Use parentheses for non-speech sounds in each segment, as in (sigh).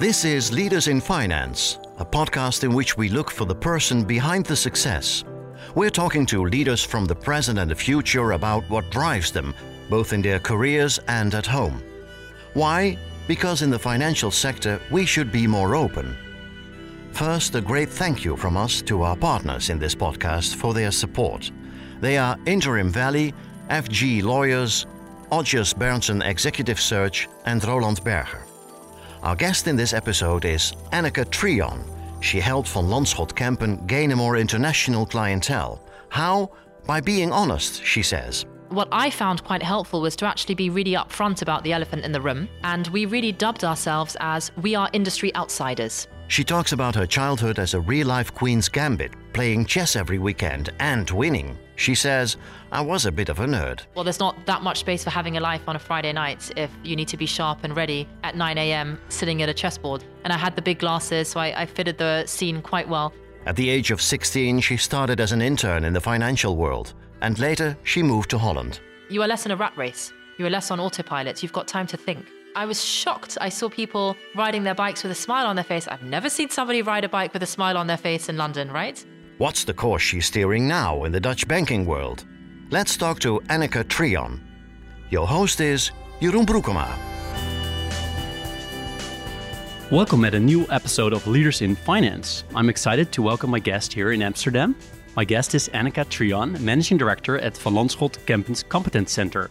This is Leaders in Finance, a podcast in which we look for the person behind the success. We're talking to leaders from the present and the future about what drives them, both in their careers and at home. Why? Because in the financial sector, we should be more open. First, a great thank you from us to our partners in this podcast for their support. They are Interim Valley, FG Lawyers, Odgers Berndtson Executive Search, and Roland Berger. Our guest in this episode is Anneka Treon. She helped Van Lanschot Kempen gain a more international clientele. How? By being honest, she says. What I found quite helpful was to actually be really upfront about the elephant in the room, and we really dubbed ourselves as we are industry outsiders. She talks about her childhood as a real life Queen's Gambit, playing chess every weekend and winning. She says, I was a bit of a nerd. Well, there's not that much space for having a life on a Friday night if you need to be sharp and ready at 9 a.m. sitting at a chessboard. And I had the big glasses, so I, I fitted the scene quite well. At the age of 16, she started as an intern in the financial world, and later she moved to Holland. You are less in a rat race. You are less on autopilot. You've got time to think. I was shocked. I saw people riding their bikes with a smile on their face. I've never seen somebody ride a bike with a smile on their face in London, right? What's the course she's steering now in the Dutch banking world? Let's talk to Anneka Treon. Your host is Jeroen Broekema. Welcome at a new episode of Leaders in Finance. I'm excited to welcome my guest here in Amsterdam. My guest is Anneka Treon, Managing Director at Van Lanschot Kempen's Competence Center.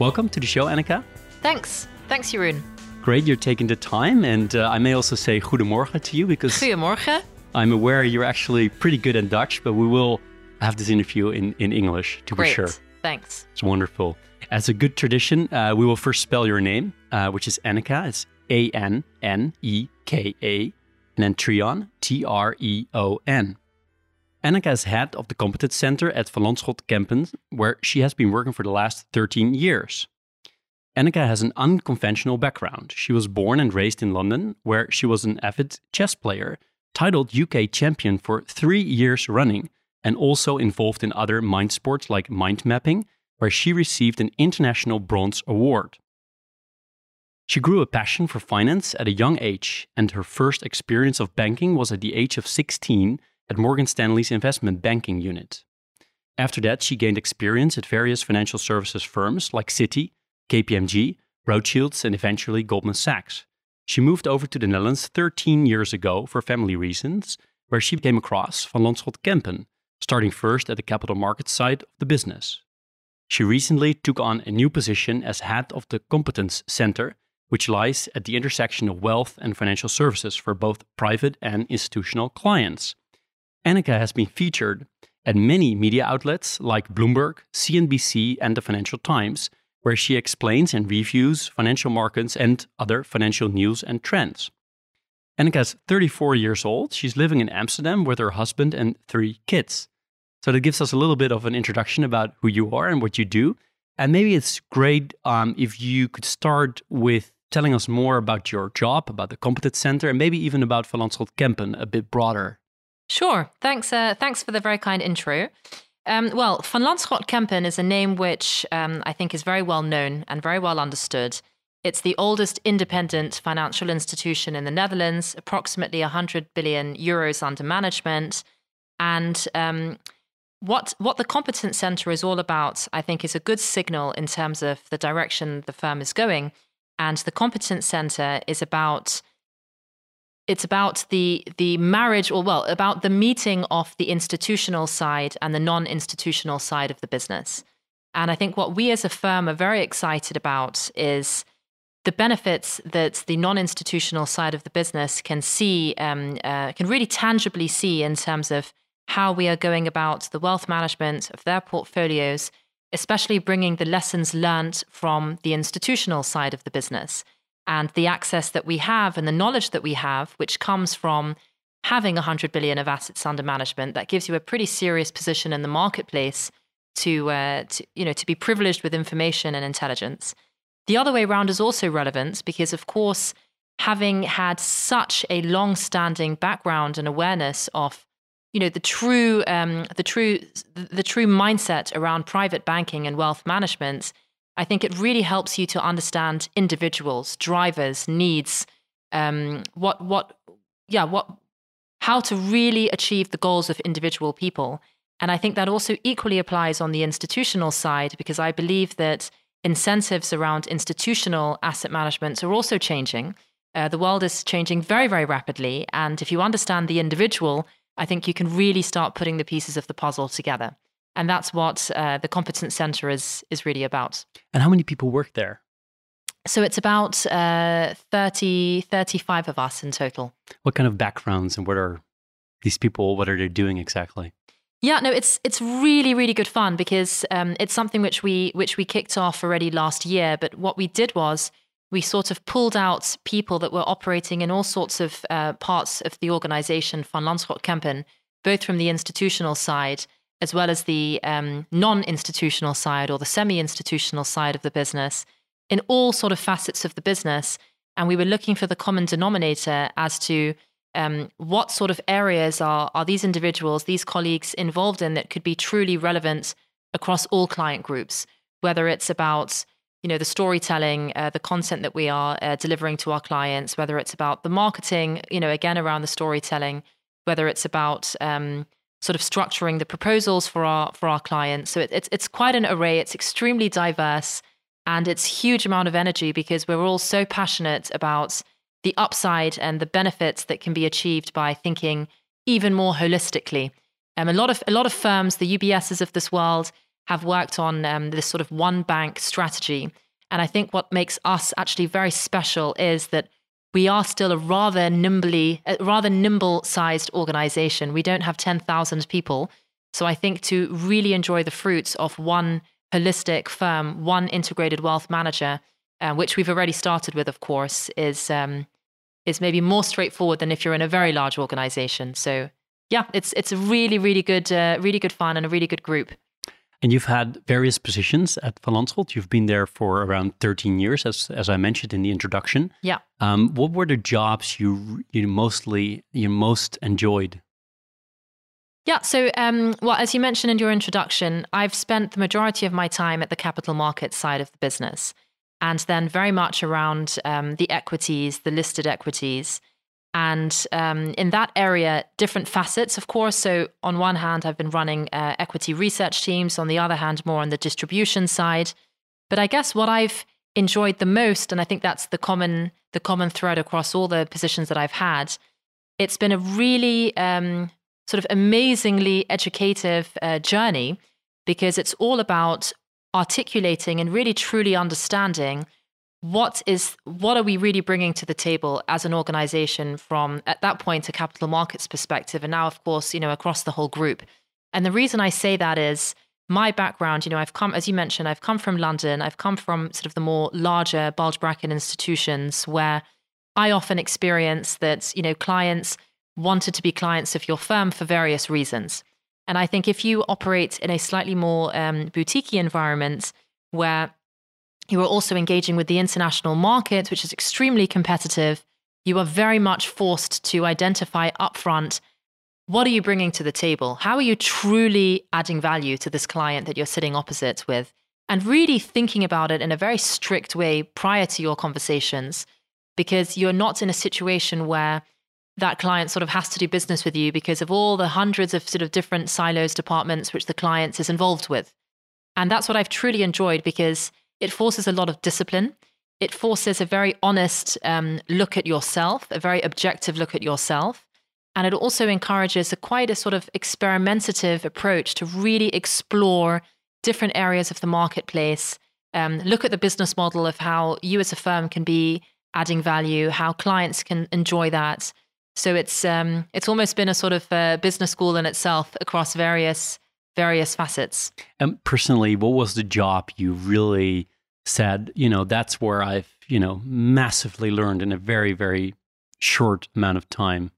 Welcome to the show, Anneka. Thanks. Thanks, Jeroen. Great you're taking the time. And uh, I may also say goedemorgen to you because Goedemorgen. I'm aware you're actually pretty good in Dutch, but we will have this interview in, in English to Great. be sure. Thanks. It's wonderful. As a good tradition, uh, we will first spell your name, uh, which is Anneka. It's A N N E K A. And then Treon, T R E O N. Anneka is head of the Competence Center at Van Lanschot Kempen, where she has been working for the last 13 years. Anneka has an unconventional background. She was born and raised in London, where she was an avid chess player, titled UK champion for three years running, and also involved in other mind sports like mind mapping, where she received an International Bronze Award. She grew a passion for finance at a young age, and her first experience of banking was at the age of 16 at Morgan Stanley's investment banking unit. After that, she gained experience at various financial services firms like Citi, KPMG, Rothschilds, and eventually Goldman Sachs. She moved over to the Netherlands 13 years ago for family reasons, where she came across Van Lanschot Kempen, starting first at the capital markets side of the business. She recently took on a new position as head of the Competence Center, which lies at the intersection of wealth and financial services for both private and institutional clients. Anneka has been featured at many media outlets like Bloomberg, CNBC, and the Financial Times, where she explains and reviews financial markets and other financial news and trends. Anneka is 34 years old. She's living in Amsterdam with her husband and three kids. So that gives us a little bit of an introduction about who you are and what you do. And maybe it's great um, if you could start with telling us more about your job, about the Competence Center, and maybe even about Van Lanschot Kempen a bit broader. Sure. Thanks. Uh, thanks for the very kind intro. Um, well, Van Lanschot Kempen is a name which um, I think is very well known and very well understood. It's the oldest independent financial institution in the Netherlands, approximately 100 billion euros under management. And um, what what the Competence Center is all about, I think, is a good signal in terms of the direction the firm is going. And the Competence Center is about it's about the the marriage or well about the meeting of the institutional side and the non-institutional side of the business. And i think what we as a firm are very excited about is the benefits that the non-institutional side of the business can see um, uh, can really tangibly see in terms of how we are going about the wealth management of their portfolios especially bringing the lessons learned from the institutional side of the business and the access that we have and the knowledge that we have, which comes from having 100 billion of assets under management, that gives you a pretty serious position in the marketplace to, uh, to, you know, to be privileged with information and intelligence. The other way around is also relevant because, of course, having had such a long-standing background and awareness of you know the true um, the true the true mindset around private banking and wealth management I think it really helps you to understand individuals, drivers, needs, um, what what yeah what how to really achieve the goals of individual people. And I think that also equally applies on the institutional side because I believe that incentives around institutional asset management are also changing. Uh, the world is changing very, very rapidly. And if you understand the individual, I think you can really start putting the pieces of the puzzle together. And that's what uh, the Competence Center is, is really about. And how many people work there? So it's about uh, 30, 35 of us in total. What kind of backgrounds and what are these people, what are they doing exactly? Yeah, no, it's it's really really good fun because um, it's something which we which we kicked off already last year. But what we did was we sort of pulled out people that were operating in all sorts of uh, parts of the organization Van Lanschot Kempen, both from the institutional side as well as the um, non-institutional side or the semi-institutional side of the business, in all sort of facets of the business. And we were looking for the common denominator as to um, what sort of areas are, are these individuals, these colleagues involved in that could be truly relevant across all client groups, whether it's about you know the storytelling, uh, the content that we are uh, delivering to our clients, whether it's about the marketing, you know, again around the storytelling, whether it's about um, sort of structuring the proposals for our for our clients. So it, it's it's quite an array. It's extremely diverse, and it's huge amount of energy because we're all so passionate about the upside and the benefits that can be achieved by thinking even more holistically. Um, a lot of a lot of firms, the UBSs of this world, have worked on um, this sort of one bank strategy. And I think what makes us actually very special is that we are still a rather nimbly, a rather nimble-sized organization. We don't have ten thousand people, so I think to really enjoy the fruits of one holistic firm, one integrated wealth manager, uh, which we've already started with, of course, is um, is maybe more straightforward than if you're in a very large organization. So yeah, it's it's a really really good uh, really good fun and a really good group. And you've had various positions at Van Lanschot. You've been there for around 13 years, as as I mentioned in the introduction. Yeah. Um, what were the jobs you you mostly you most enjoyed? Yeah. So, um, well, as you mentioned in your introduction, I've spent the majority of my time at the capital markets side of the business and then very much around um, the equities, the listed equities. And um, in that area, different facets, of course. So, on one hand, I've been running uh, equity research teams, on the other hand, more on the distribution side. But I guess what I've enjoyed the most, and I think that's the common the common thread across all the positions that I've had, it's been a really um, sort of amazingly educative uh, journey because it's all about articulating and really truly understanding what is what are we really bringing to the table as an organization from at that point a capital markets perspective? And now of course you know across the whole group. And the reason i say that is my background you know i've come as you mentioned i've come from london. I've come from sort of the more larger bulge bracket institutions where i often experience that you know clients wanted to be clients of your firm for various reasons. And I think if you operate in a slightly more um, boutique environment where you are also engaging with the international market, which is extremely competitive, you are very much forced to identify upfront what are you bringing to the table? How are you truly adding value to this client that you're sitting opposite with? And really thinking about it in a very strict way prior to your conversations, because you're not in a situation where that client sort of has to do business with you because of all the hundreds of sort of different silos departments which the client is involved with. And that's what I've truly enjoyed because it forces a lot of discipline. It forces a very honest um, look at yourself, a very objective look at yourself. And it also encourages a quite a sort of experimentative approach to really explore different areas of the marketplace, um, look at the business model of how you as a firm can be adding value, how clients can enjoy that, so it's um, it's almost been a sort of uh, business school in itself across various various facets. And personally, what was the job you really said? You know, that's where I've you know massively learned in a very very short amount of time.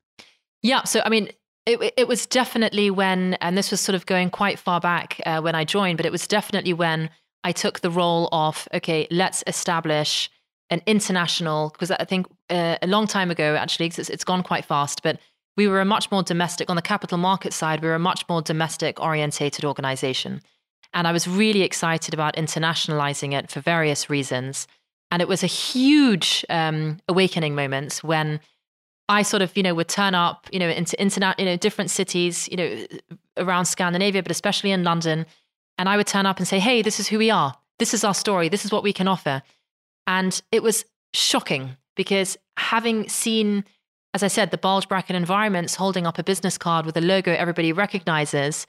Yeah. So I mean. It, it was definitely when, and this was sort of going quite far back uh, when I joined, but it was definitely when I took the role of, okay, let's establish an international because I think uh, a long time ago actually it's, it's gone quite fast, but we were a much more domestic on the capital market side. We were a much more domestic orientated organization, and I was really excited about internationalizing it for various reasons. And it was a huge um, awakening moment when I sort of, you know, would turn up, you know, into internet, you know, different cities, you know, around Scandinavia, but especially in London. And I would turn up and say, hey, this is who we are. This is our story. This is what we can offer. And it was shocking because having seen, as I said, the bulge bracket environments holding up a business card with a logo everybody recognizes,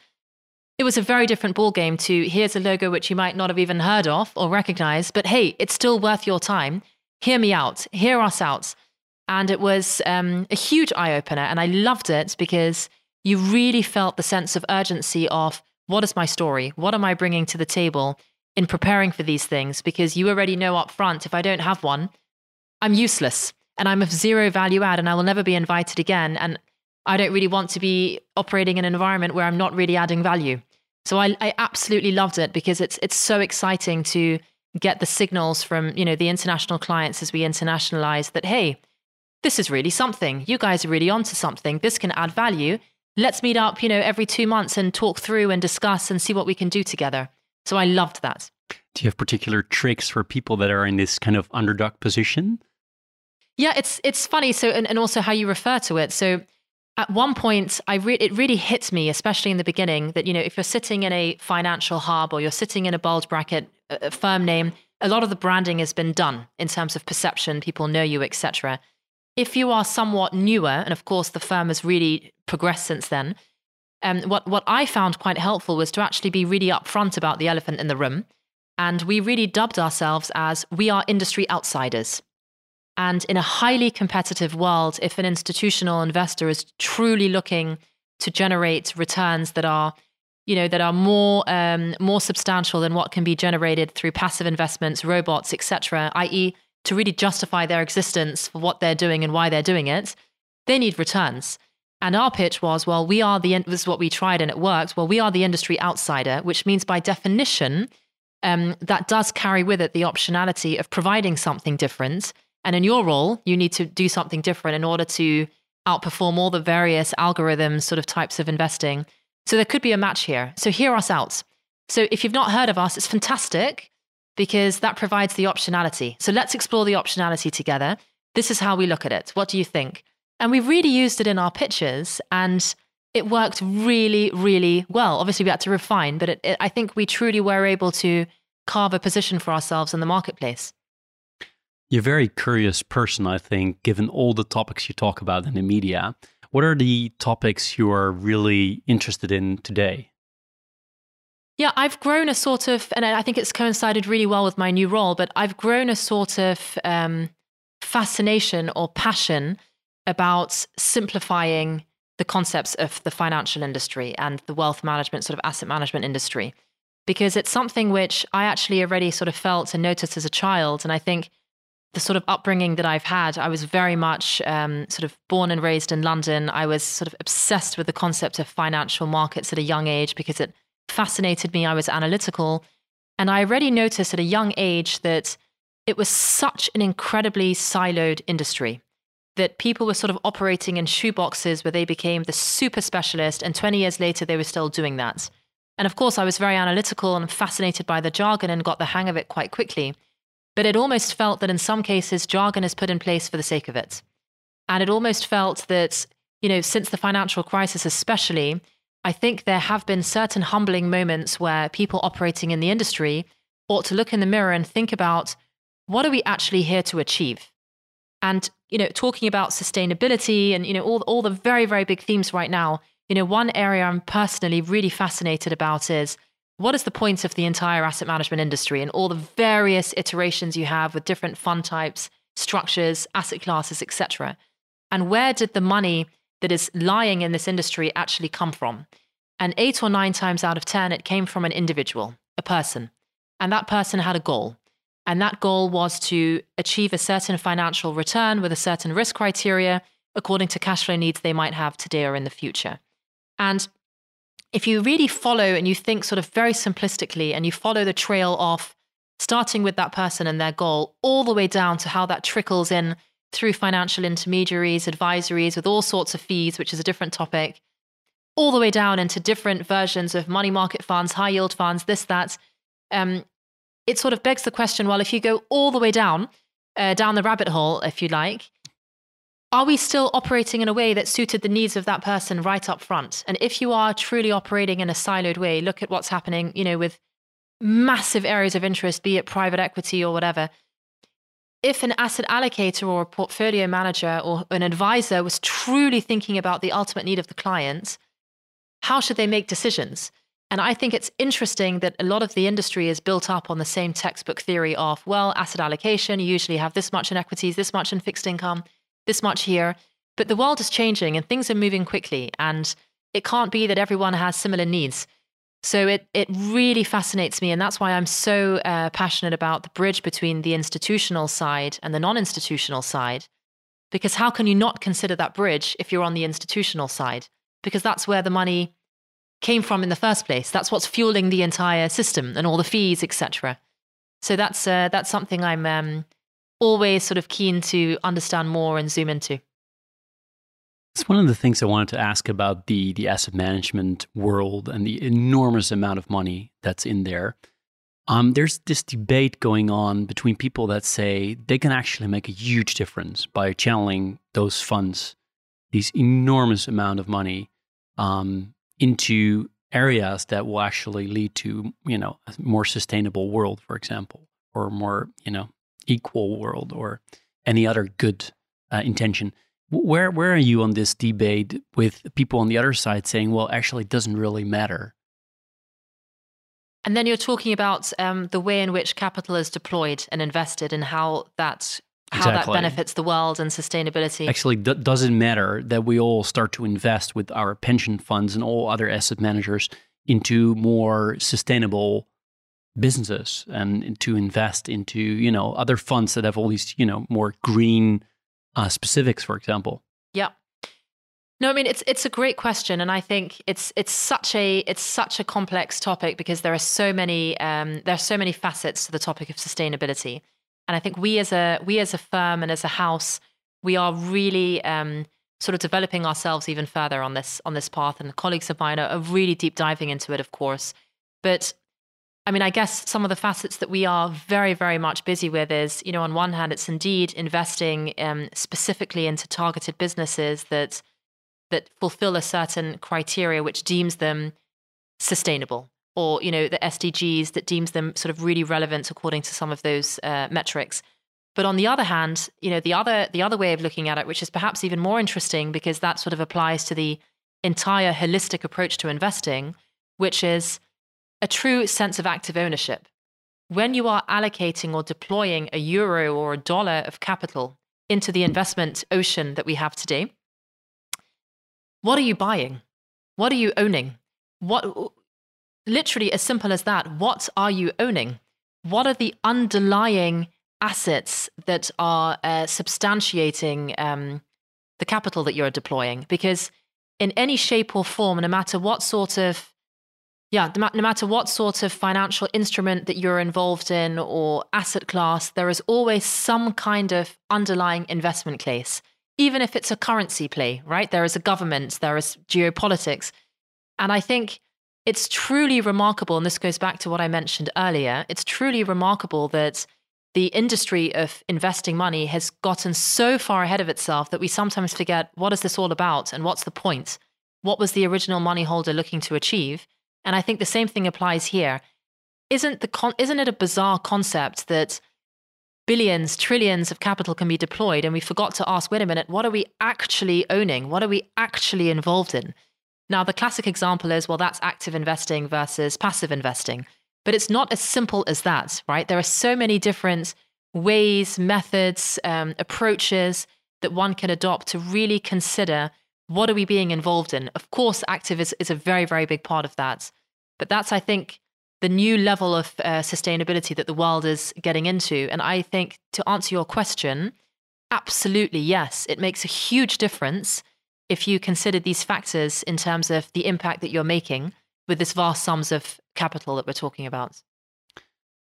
it was a very different ballgame to here's a logo which you might not have even heard of or recognized, but hey, it's still worth your time. Hear me out. Hear us out. And it was um, a huge eye opener. And I loved it because you really felt the sense of urgency of what is my story? What am I bringing to the table in preparing for these things? Because you already know up front, if I don't have one, I'm useless and I'm of zero value add and I will never be invited again. And I don't really want to be operating in an environment where I'm not really adding value. So I, I absolutely loved it because it's it's so exciting to get the signals from you know the international clients as we internationalize that hey this is really something. You guys are really onto something. This can add value. Let's meet up, you know, every two months and talk through and discuss and see what we can do together. So I loved that. Do you have particular tricks for people that are in this kind of underdog position? Yeah, it's it's funny. So and, and also how you refer to it. So at one point, I re- it really hit me, especially in the beginning, that you know if you're sitting in a financial hub or you're sitting in a bulge bracket a firm name, a lot of the branding has been done in terms of perception. People know you, etc if you are somewhat newer, and of course the firm has really progressed since then, um, what what I found quite helpful was to actually be really upfront about the elephant in the room, and we really dubbed ourselves as we are industry outsiders. And in a highly competitive world, if an institutional investor is truly looking to generate returns that are, you know, that are more um, more substantial than what can be generated through passive investments, robots, etc., i.e., to really justify their existence for what they're doing and why they're doing it, they need returns. And our pitch was, well, we are the, this is what we tried and it worked. Well, we are the industry outsider, which means by definition, um, that does carry with it the optionality of providing something different. And in your role, you need to do something different in order to outperform all the various algorithms, sort of types of investing. So there could be a match here. So hear us out. So if you've not heard of us, it's fantastic because that provides the optionality. So let's explore the optionality together. This is how we look at it. What do you think? And we really used it in our pitches and it worked really, really well. Obviously, we had to refine, but it, it, I think we truly were able to carve a position for ourselves in the marketplace. You're a very curious person, I think, given all the topics you talk about in the media. What are the topics you are really interested in today? Yeah, I've grown a sort of, and I think it's coincided really well with my new role, but I've grown a sort of um, fascination or passion about simplifying the concepts of the financial industry and the wealth management, sort of asset management industry, because it's something which I actually already sort of felt and noticed as a child. And I think the sort of upbringing that I've had, I was very much um, sort of born and raised in London. I was sort of obsessed with the concept of financial markets at a young age because it fascinated me. I was analytical. And I already noticed at a young age that it was such an incredibly siloed industry that people were sort of operating in shoeboxes where they became the super specialist. And 20 years later, they were still doing that. And of course, I was very analytical and fascinated by the jargon and got the hang of it quite quickly. But it almost felt that in some cases, jargon is put in place for the sake of it. And it almost felt that, you know, since the financial crisis, especially, I think there have been certain humbling moments where people operating in the industry ought to look in the mirror and think about what are we actually here to achieve? And, you know, talking about sustainability and, you know, all, all the very, very big themes right now, you know, one area I'm personally really fascinated about is what is the point of the entire asset management industry and all the various iterations you have with different fund types, structures, asset classes, etc. And where did the money that is lying in this industry actually come from? And eight or nine times out of 10, it came from an individual, a person. And that person had a goal. And that goal was to achieve a certain financial return with a certain risk criteria according to cash flow needs they might have today or in the future. And if you really follow and you think sort of very simplistically and you follow the trail of starting with that person and their goal all the way down to how that trickles in through financial intermediaries, advisories with all sorts of fees, which is a different topic, all the way down into different versions of money market funds, high yield funds, this, that. Um, it sort of begs the question well, if you go all the way down, uh, down the rabbit hole, if you like, are we still operating in a way that suited the needs of that person right up front? And if you are truly operating in a siloed way, look at what's happening, you know, with massive areas of interest, be it private equity or whatever. If an asset allocator or a portfolio manager or an advisor was truly thinking about the ultimate need of the client, how should they make decisions? And I think it's interesting that a lot of the industry is built up on the same textbook theory of, well, asset allocation, you usually have this much in equities, this much in fixed income, this much here. But the world is changing and things are moving quickly. And it can't be that everyone has similar needs. So it, it really fascinates me. And that's why I'm so uh, passionate about the bridge between the institutional side and the non institutional side. Because how can you not consider that bridge if you're on the institutional side? Because that's where the money came from in the first place. That's what's fueling the entire system and all the fees, etc. So that's uh, that's something I'm um, always sort of keen to understand more and zoom into. It's one of the things I wanted to ask about the the asset management world and the enormous amount of money that's in there. Um, there's this debate going on between people that say they can actually make a huge difference by channeling those funds, these enormous amount of money, um, into areas that will actually lead to you know a more sustainable world for example or more you know equal world or any other good uh, intention where where are you on this debate with people on the other side saying well actually it doesn't really matter and then you're talking about um, the way in which capital is deployed and invested and how that how exactly. that benefits the world and sustainability. Actually, d- doesn't matter that we all start to invest with our pension funds and all other asset managers into more sustainable businesses and to invest into you know other funds that have all these you know more green uh, specifics, for example. Yeah. No, I mean it's it's a great question, and I think it's it's such a it's such a complex topic because there are so many um, there are so many facets to the topic of sustainability. And I think we as a we as a firm and as a house, we are really um, sort of developing ourselves even further on this on this path. And the colleagues of mine are really deep diving into it, of course. But I mean, I guess some of the facets that we are very, very much busy with is, you know, on one hand, it's indeed investing um, specifically into targeted businesses that that fulfill a certain criteria which deems them sustainable or you know the SDGs that deems them sort of really relevant according to some of those uh, metrics. But on the other hand, you know the other the other way of looking at it, which is perhaps even more interesting because that sort of applies to the entire holistic approach to investing, which is a true sense of active ownership. When you are allocating or deploying a euro or a dollar of capital into the investment ocean that we have today, what are you buying? What are you owning? What literally as simple as that. What are you owning? What are the underlying assets that are uh, substantiating um, the capital that you're deploying? Because in any shape or form, no matter what sort of yeah, no matter what sort of financial instrument that you're involved in or asset class, there is always some kind of underlying investment case, even if it's a currency play, right? There is a government, there is geopolitics. And I think it's truly remarkable, and this goes back to what I mentioned earlier. It's truly remarkable that the industry of investing money has gotten so far ahead of itself that we sometimes forget what is this all about and what's the point? What was the original money holder looking to achieve? And I think the same thing applies here. Isn't the con- isn't it a bizarre concept that billions, trillions of capital can be deployed and we forgot to ask, wait a minute, what are we actually owning? What are we actually involved in? Now, the classic example is well, that's active investing versus passive investing. But it's not as simple as that, right? There are so many different ways, methods, um, approaches that one can adopt to really consider what are we being involved in. Of course, active is, is a very, very big part of that. But that's, I think, the new level of uh, sustainability that the world is getting into. And I think to answer your question, absolutely yes, it makes a huge difference if you consider these factors in terms of the impact that you're making with this vast sums of capital that we're talking about?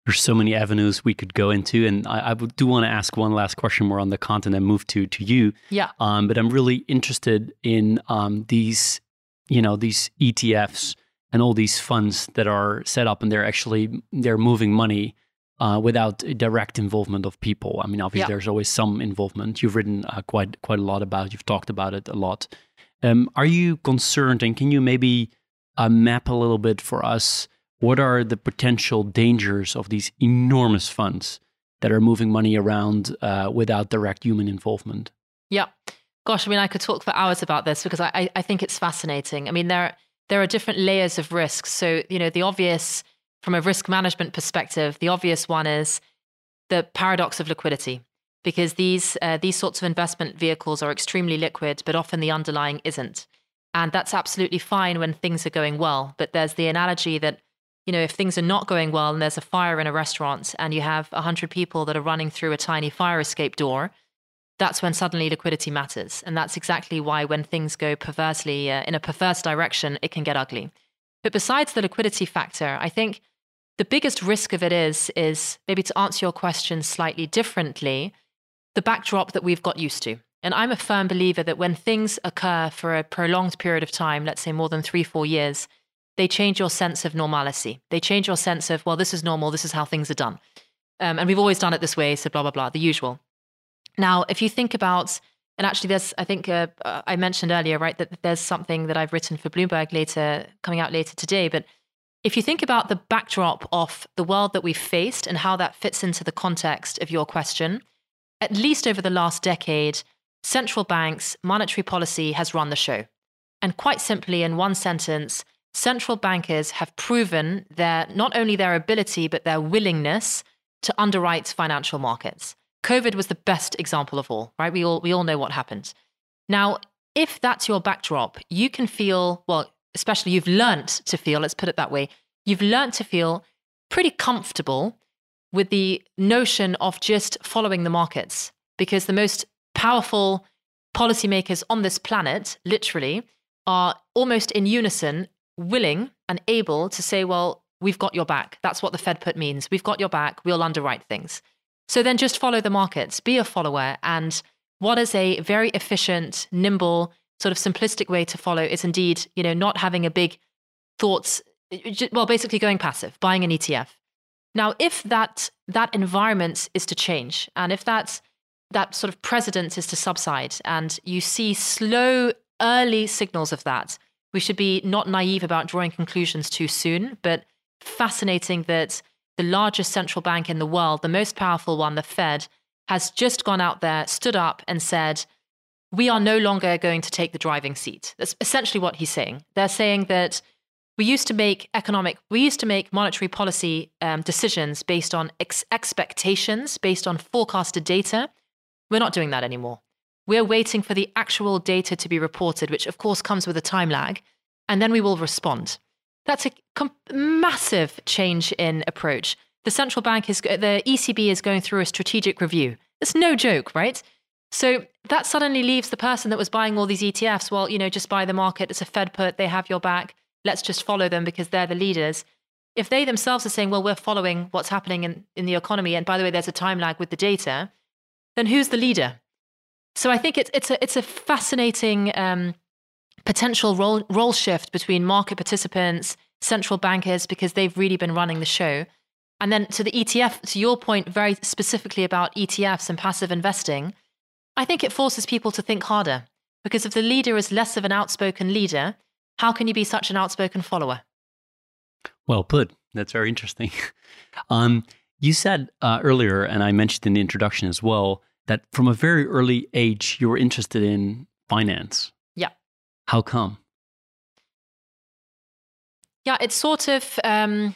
There's so many avenues we could go into, and I, I do want to ask one last question more on the content and move to to you. Yeah. Um, but I'm really interested in um, these, you know, these ETFs and all these funds that are set up, and they're actually they're moving money uh, without direct involvement of people. I mean, obviously, there's always some involvement. You've written uh, quite quite a lot about. It. You've talked about it a lot. Um, are you concerned, and can you maybe uh, map a little bit for us? What are the potential dangers of these enormous funds that are moving money around uh, without direct human involvement? Yeah, gosh, I mean, I could talk for hours about this because I, I think it's fascinating. I mean, there there are different layers of risks. So, you know, the obvious from a risk management perspective, the obvious one is the paradox of liquidity, because these uh, these sorts of investment vehicles are extremely liquid, but often the underlying isn't, and that's absolutely fine when things are going well. But there's the analogy that you know if things are not going well and there's a fire in a restaurant and you have hundred people that are running through a tiny fire escape door, that's when suddenly liquidity matters, and that's exactly why when things go perversely uh, in a perverse direction, it can get ugly. But besides the liquidity factor, I think the biggest risk of it is is maybe to answer your question slightly differently, the backdrop that we've got used to. And I'm a firm believer that when things occur for a prolonged period of time, let's say more than three, four years, they change your sense of normalcy. They change your sense of, well, this is normal, this is how things are done. Um, and we've always done it this way, so blah, blah, blah, the usual. Now, if you think about, and actually, there's, I think uh, I mentioned earlier, right, that there's something that I've written for Bloomberg later, coming out later today, but if you think about the backdrop of the world that we've faced and how that fits into the context of your question, at least over the last decade, central banks' monetary policy has run the show. And quite simply, in one sentence, central bankers have proven their not only their ability, but their willingness to underwrite financial markets. COVID was the best example of all, right? We all we all know what happened. Now, if that's your backdrop, you can feel, well, especially you've learnt to feel, let's put it that way, you've learnt to feel pretty comfortable with the notion of just following the markets because the most powerful policymakers on this planet, literally, are almost in unison willing and able to say, well, we've got your back. That's what the Fed put means. We've got your back. We'll underwrite things. So then just follow the markets, be a follower. And what is a very efficient, nimble, sort of simplistic way to follow is indeed, you know, not having a big thoughts, well, basically going passive, buying an ETF. Now, if that that environment is to change, and if that that sort of precedence is to subside, and you see slow, early signals of that, we should be not naive about drawing conclusions too soon. But fascinating that the largest central bank in the world, the most powerful one, the Fed, has just gone out there, stood up, and said, we are no longer going to take the driving seat. That's essentially what he's saying. They're saying that we used to make economic, we used to make monetary policy um, decisions based on ex- expectations, based on forecasted data. We're not doing that anymore. We're waiting for the actual data to be reported, which of course comes with a time lag, and then we will respond. That's a massive change in approach. The central bank is, the ECB is going through a strategic review. It's no joke, right? So that suddenly leaves the person that was buying all these ETFs, well, you know, just buy the market. It's a Fed put. They have your back. Let's just follow them because they're the leaders. If they themselves are saying, well, we're following what's happening in, in the economy, and by the way, there's a time lag with the data, then who's the leader? So I think it's, it's, a, it's a fascinating um, potential role, role shift between market participants, central bankers, because they've really been running the show. And then to the ETF, to your point, very specifically about ETFs and passive investing, I think it forces people to think harder because if the leader is less of an outspoken leader, how can you be such an outspoken follower? Well put. That's very interesting. (laughs) um, you said uh, earlier, and I mentioned in the introduction as well, that from a very early age you were interested in finance. How come? Yeah, it's sort of. Um,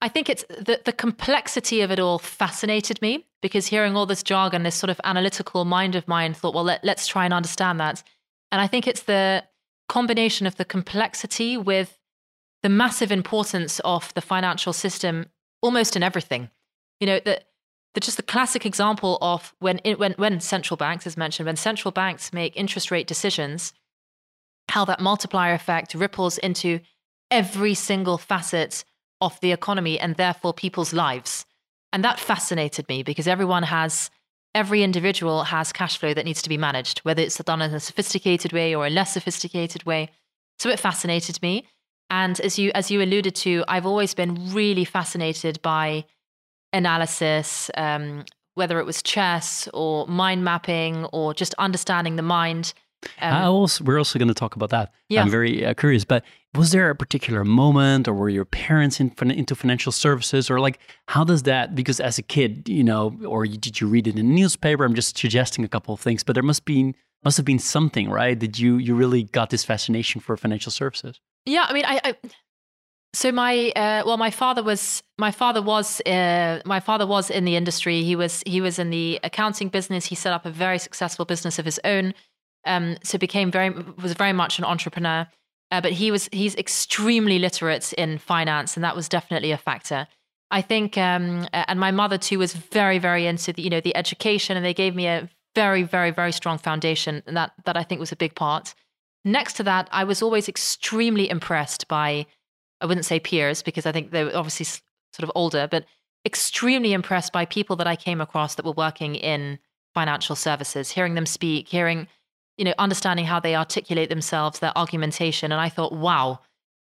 I think it's the, the complexity of it all fascinated me because hearing all this jargon, this sort of analytical mind of mine thought, well, let, let's try and understand that. And I think it's the combination of the complexity with the massive importance of the financial system almost in everything. You know, the, the just the classic example of when, it, when, when central banks, as mentioned, when central banks make interest rate decisions, how that multiplier effect ripples into every single facet of the economy and therefore people's lives. And that fascinated me because everyone has, every individual has cash flow that needs to be managed, whether it's done in a sophisticated way or a less sophisticated way. So it fascinated me. And as you as you alluded to, I've always been really fascinated by analysis, um, whether it was chess or mind mapping or just understanding the mind. Um, also, we're also going to talk about that. Yeah. I'm very uh, curious, but was there a particular moment or were your parents in, into financial services or like how does that because as a kid you know or did you read it in a newspaper? I'm just suggesting a couple of things but there must be must have been something right? That you you really got this fascination for financial services? Yeah i mean i, I so my uh, well my father was my father was uh, my father was in the industry. He was he was in the accounting business. He set up a very successful business of his own um, so became very was very much an entrepreneur uh, but he was he's extremely literate in finance, and that was definitely a factor. I think, um, and my mother too was very, very into the you know the education, and they gave me a very, very, very strong foundation, and that that I think was a big part. Next to that, I was always extremely impressed by, I wouldn't say peers because I think they were obviously sort of older, but extremely impressed by people that I came across that were working in financial services, hearing them speak, hearing you know, understanding how they articulate themselves, their argumentation. And I thought, wow,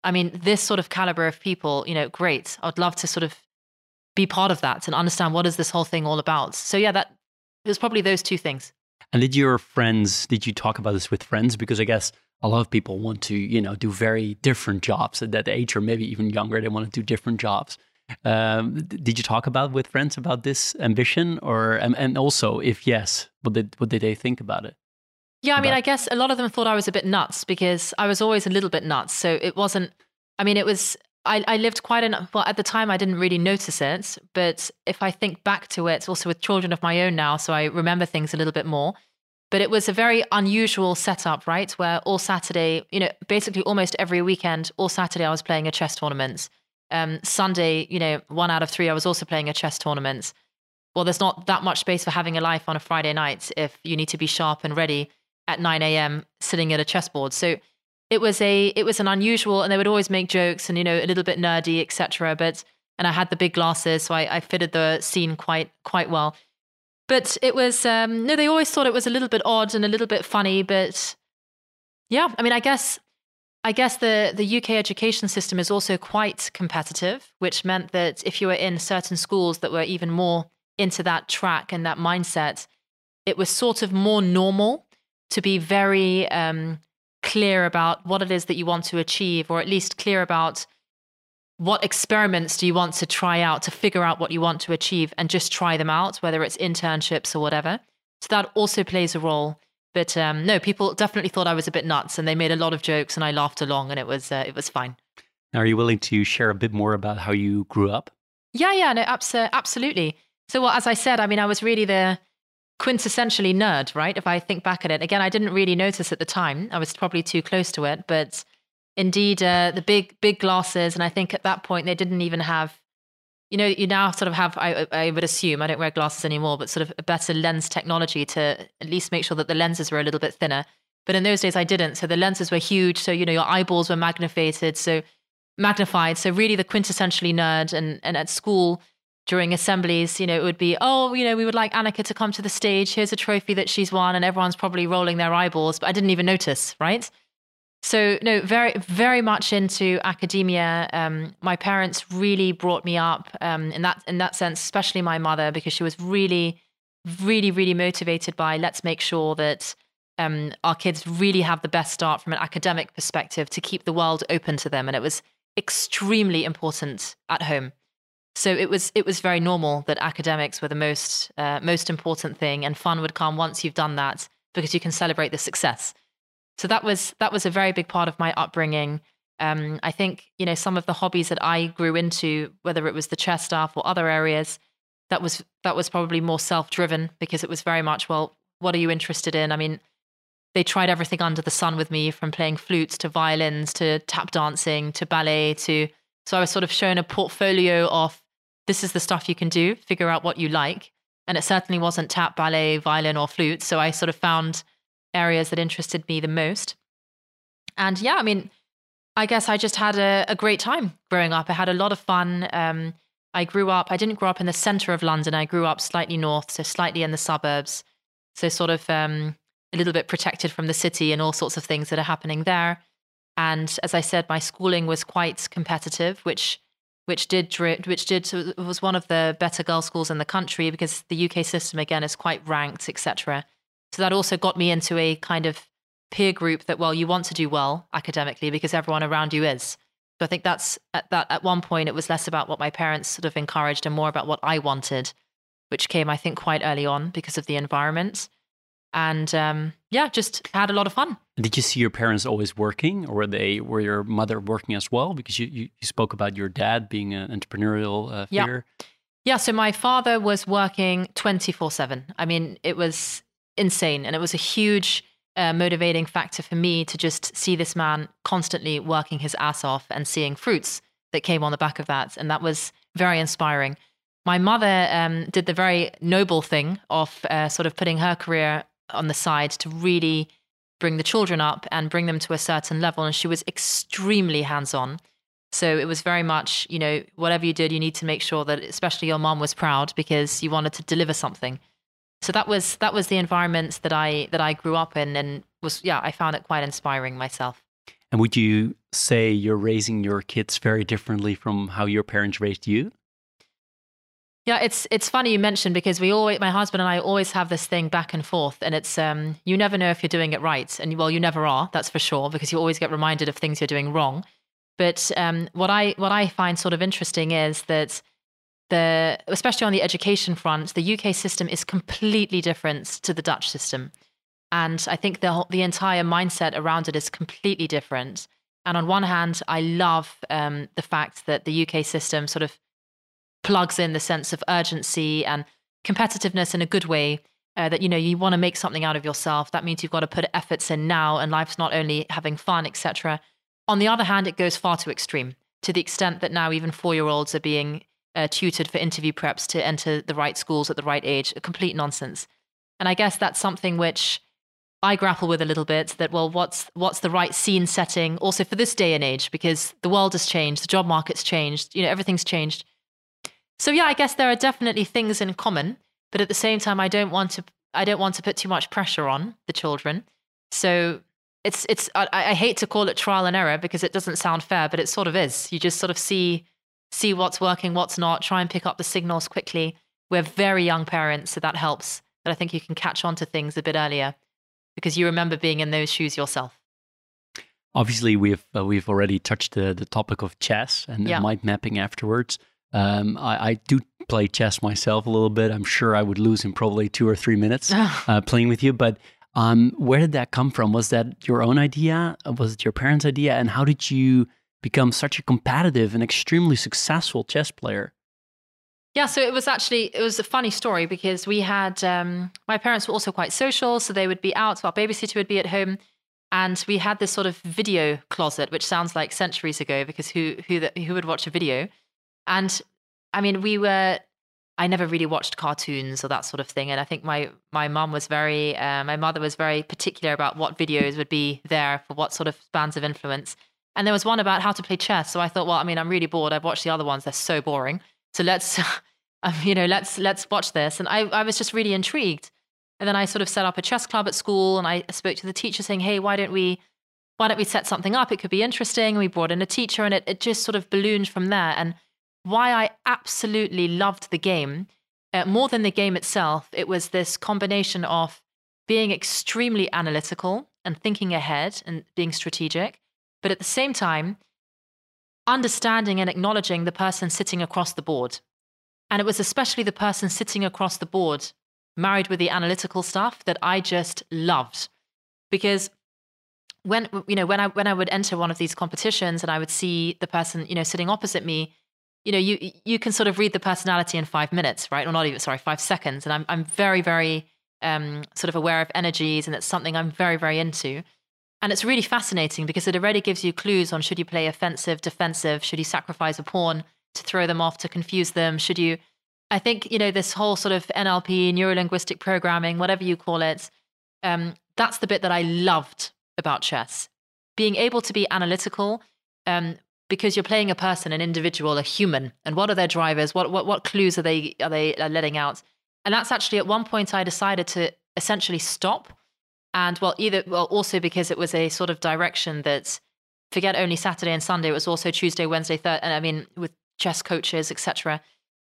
I mean, this sort of caliber of people, you know, great. I'd love to sort of be part of that and understand what is this whole thing all about. So yeah, that it was probably those two things. And did your friends, did you talk about this with friends? Because I guess a lot of people want to, you know, do very different jobs at that age or maybe even younger. They want to do different jobs. Um, did you talk about with friends about this ambition or, and, and also if yes, what did, what did they think about it? Yeah, I mean, I guess a lot of them thought I was a bit nuts because I was always a little bit nuts. So it wasn't, I mean, it was, I, I lived quite an, well, at the time I didn't really notice it. But if I think back to it, also with children of my own now, so I remember things a little bit more. But it was a very unusual setup, right? Where all Saturday, you know, basically almost every weekend, all Saturday I was playing a chess tournament. Um, Sunday, you know, one out of three, I was also playing a chess tournament. Well, there's not that much space for having a life on a Friday night if you need to be sharp and ready at 9 a.m. sitting at a chessboard. So it was a it was an unusual, and they would always make jokes and you know a little bit nerdy, etc. But and I had the big glasses, so I, I fitted the scene quite quite well. But it was um, no, they always thought it was a little bit odd and a little bit funny. But yeah, I mean, I guess I guess the the UK education system is also quite competitive, which meant that if you were in certain schools that were even more into that track and that mindset, it was sort of more normal to be very um, clear about what it is that you want to achieve, or at least clear about what experiments do you want to try out to figure out what you want to achieve and just try them out, whether it's internships or whatever. So that also plays a role. But um, no, people definitely thought I was a bit nuts, and they made a lot of jokes, and I laughed along, and it was uh, it was fine. Now, are you willing to share a bit more about how you grew up? Yeah, yeah, no, abs- absolutely. So, well, as I said, I mean, I was really the quintessentially nerd, right? If I think back at it, again, I didn't really notice at the time. I was probably too close to it, but indeed, uh, the big, big glasses. And I think at that point, they didn't even have, you know, you now sort of have, I, I would assume, I don't wear glasses anymore, but sort of a better lens technology to at least make sure that the lenses were a little bit thinner. But in those days, I didn't. So the lenses were huge. So, you know, your eyeballs were magnified. So, magnified. So, really, the quintessentially nerd. And, and at school, during assemblies, you know, it would be, oh, you know, we would like Anneka to come to the stage. Here's a trophy that she's won. And everyone's probably rolling their eyeballs, but I didn't even notice, right? So, no, very, very much into academia. Um, my parents really brought me up um, in that in that sense, especially my mother, because she was really, really, really motivated by let's make sure that um, our kids really have the best start from an academic perspective to keep the world open to them, and it was extremely important at home. So it was it was very normal that academics were the most uh, most important thing, and fun would come once you've done that because you can celebrate the success. So that was that was a very big part of my upbringing. Um, I think you know some of the hobbies that I grew into, whether it was the chess stuff or other areas, that was that was probably more self driven because it was very much well, what are you interested in? I mean, they tried everything under the sun with me, from playing flutes to violins to tap dancing to ballet to. So I was sort of shown a portfolio of this is the stuff you can do, figure out what you like. And it certainly wasn't tap, ballet, violin, or flute. So I sort of found areas that interested me the most. And yeah, I mean, I guess I just had a, a great time growing up. I had a lot of fun. Um, I grew up, I didn't grow up in the center of London. I grew up slightly north, so slightly in the suburbs. So sort of um, a little bit protected from the city and all sorts of things that are happening there. And as I said, my schooling was quite competitive, which which did which did was one of the better girls' schools in the country because the UK system again is quite ranked, etc. So that also got me into a kind of peer group that well, you want to do well academically because everyone around you is. So I think that's at that at one point it was less about what my parents sort of encouraged and more about what I wanted, which came I think quite early on because of the environment. And um, yeah, just had a lot of fun. Did you see your parents always working, or were they were your mother working as well? Because you, you, spoke about your dad being an entrepreneurial uh, figure. Yeah. yeah, so my father was working twenty four seven. I mean, it was insane, and it was a huge uh, motivating factor for me to just see this man constantly working his ass off and seeing fruits that came on the back of that. And that was very inspiring. My mother um, did the very noble thing of uh, sort of putting her career on the side to really bring the children up and bring them to a certain level. And she was extremely hands on. So it was very much, you know, whatever you did, you need to make sure that especially your mom was proud because you wanted to deliver something so that was that was the environment that I that I grew up in, and was yeah, I found it quite inspiring myself. And would you say you're raising your kids very differently from how your parents raised you? Yeah, it's it's funny you mentioned because we always my husband and I always have this thing back and forth, and it's um you never know if you're doing it right, and well you never are, that's for sure, because you always get reminded of things you're doing wrong. But um, what I what I find sort of interesting is that the especially on the education front, the UK system is completely different to the Dutch system, and I think the the entire mindset around it is completely different. And on one hand, I love um, the fact that the UK system sort of plugs in the sense of urgency and competitiveness in a good way. Uh, that you know you want to make something out of yourself. That means you've got to put efforts in now, and life's not only having fun, etc. On the other hand, it goes far too extreme to the extent that now even four year olds are being uh, tutored for interview preps to enter the right schools at the right age. A complete nonsense. And I guess that's something which I grapple with a little bit. That well, what's what's the right scene setting also for this day and age because the world has changed, the job market's changed, you know, everything's changed. So yeah, I guess there are definitely things in common, but at the same time, I don't want to I don't want to put too much pressure on the children. So it's it's I, I hate to call it trial and error because it doesn't sound fair, but it sort of is. You just sort of see see what's working, what's not, try and pick up the signals quickly. We're very young parents, so that helps. But I think you can catch on to things a bit earlier because you remember being in those shoes yourself. Obviously, we've uh, we've already touched the, the topic of chess and yeah. mind mapping afterwards. Um, I, I, do play chess myself a little bit. I'm sure I would lose in probably two or three minutes (laughs) uh, playing with you. But um, where did that come from? Was that your own idea? Was it your parents' idea? And how did you become such a competitive and extremely successful chess player? Yeah, so it was actually it was a funny story because we had um, my parents were also quite social, so they would be out. so Our babysitter would be at home, and we had this sort of video closet, which sounds like centuries ago because who who the, who would watch a video? And I mean, we were. I never really watched cartoons or that sort of thing, and I think my my mom was very, uh, my mother was very particular about what videos would be there for what sort of spans of influence. And there was one about how to play chess. So I thought, well, I mean, I'm really bored. I've watched the other ones; they're so boring. So let's, (laughs) um, you know, let's let's watch this. And I, I was just really intrigued. And then I sort of set up a chess club at school, and I spoke to the teacher saying, hey, why don't we, why don't we set something up? It could be interesting. We brought in a teacher, and it it just sort of ballooned from there. And why I absolutely loved the game, uh, more than the game itself, it was this combination of being extremely analytical and thinking ahead and being strategic but at the same time, understanding and acknowledging the person sitting across the board. And it was especially the person sitting across the board, married with the analytical stuff, that I just loved. Because when you know when I when I would enter one of these competitions and I would see the person you know sitting opposite me, you know you you can sort of read the personality in five minutes, right? Or not even sorry, five seconds. And I'm I'm very very um, sort of aware of energies, and it's something I'm very very into. And it's really fascinating because it already gives you clues on should you play offensive, defensive, should you sacrifice a pawn to throw them off to confuse them, should you I think, you know, this whole sort of NLP, neuro linguistic programming, whatever you call it, um, that's the bit that I loved about chess. Being able to be analytical, um, because you're playing a person, an individual, a human, and what are their drivers? What what what clues are they are they letting out? And that's actually at one point I decided to essentially stop and well, either well, also because it was a sort of direction that forget only Saturday and Sunday, it was also Tuesday, Wednesday, third. And I mean, with chess coaches, etc.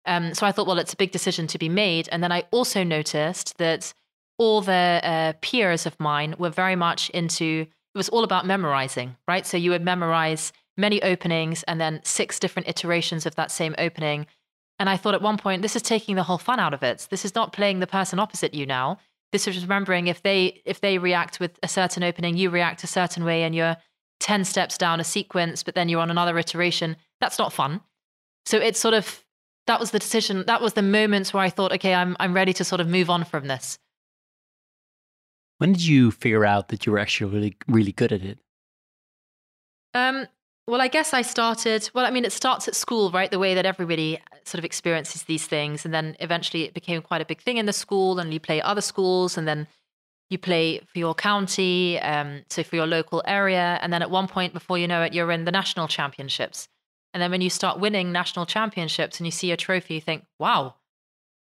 Um, so I thought, well, it's a big decision to be made. And then I also noticed that all the uh, peers of mine were very much into it was all about memorizing, right? So you would memorize many openings and then six different iterations of that same opening. And I thought at one point, this is taking the whole fun out of it. This is not playing the person opposite you now. This is remembering if they if they react with a certain opening, you react a certain way, and you're ten steps down a sequence, but then you're on another iteration. That's not fun. So it's sort of that was the decision. That was the moments where I thought, okay, I'm I'm ready to sort of move on from this. When did you figure out that you were actually really, really good at it? Um, well, I guess I started. Well, I mean, it starts at school, right? The way that everybody sort of experiences these things, and then eventually it became quite a big thing in the school, and you play other schools, and then you play for your county, um, so for your local area, and then at one point, before you know it, you're in the national championships. And then when you start winning national championships and you see a trophy, you think, "Wow,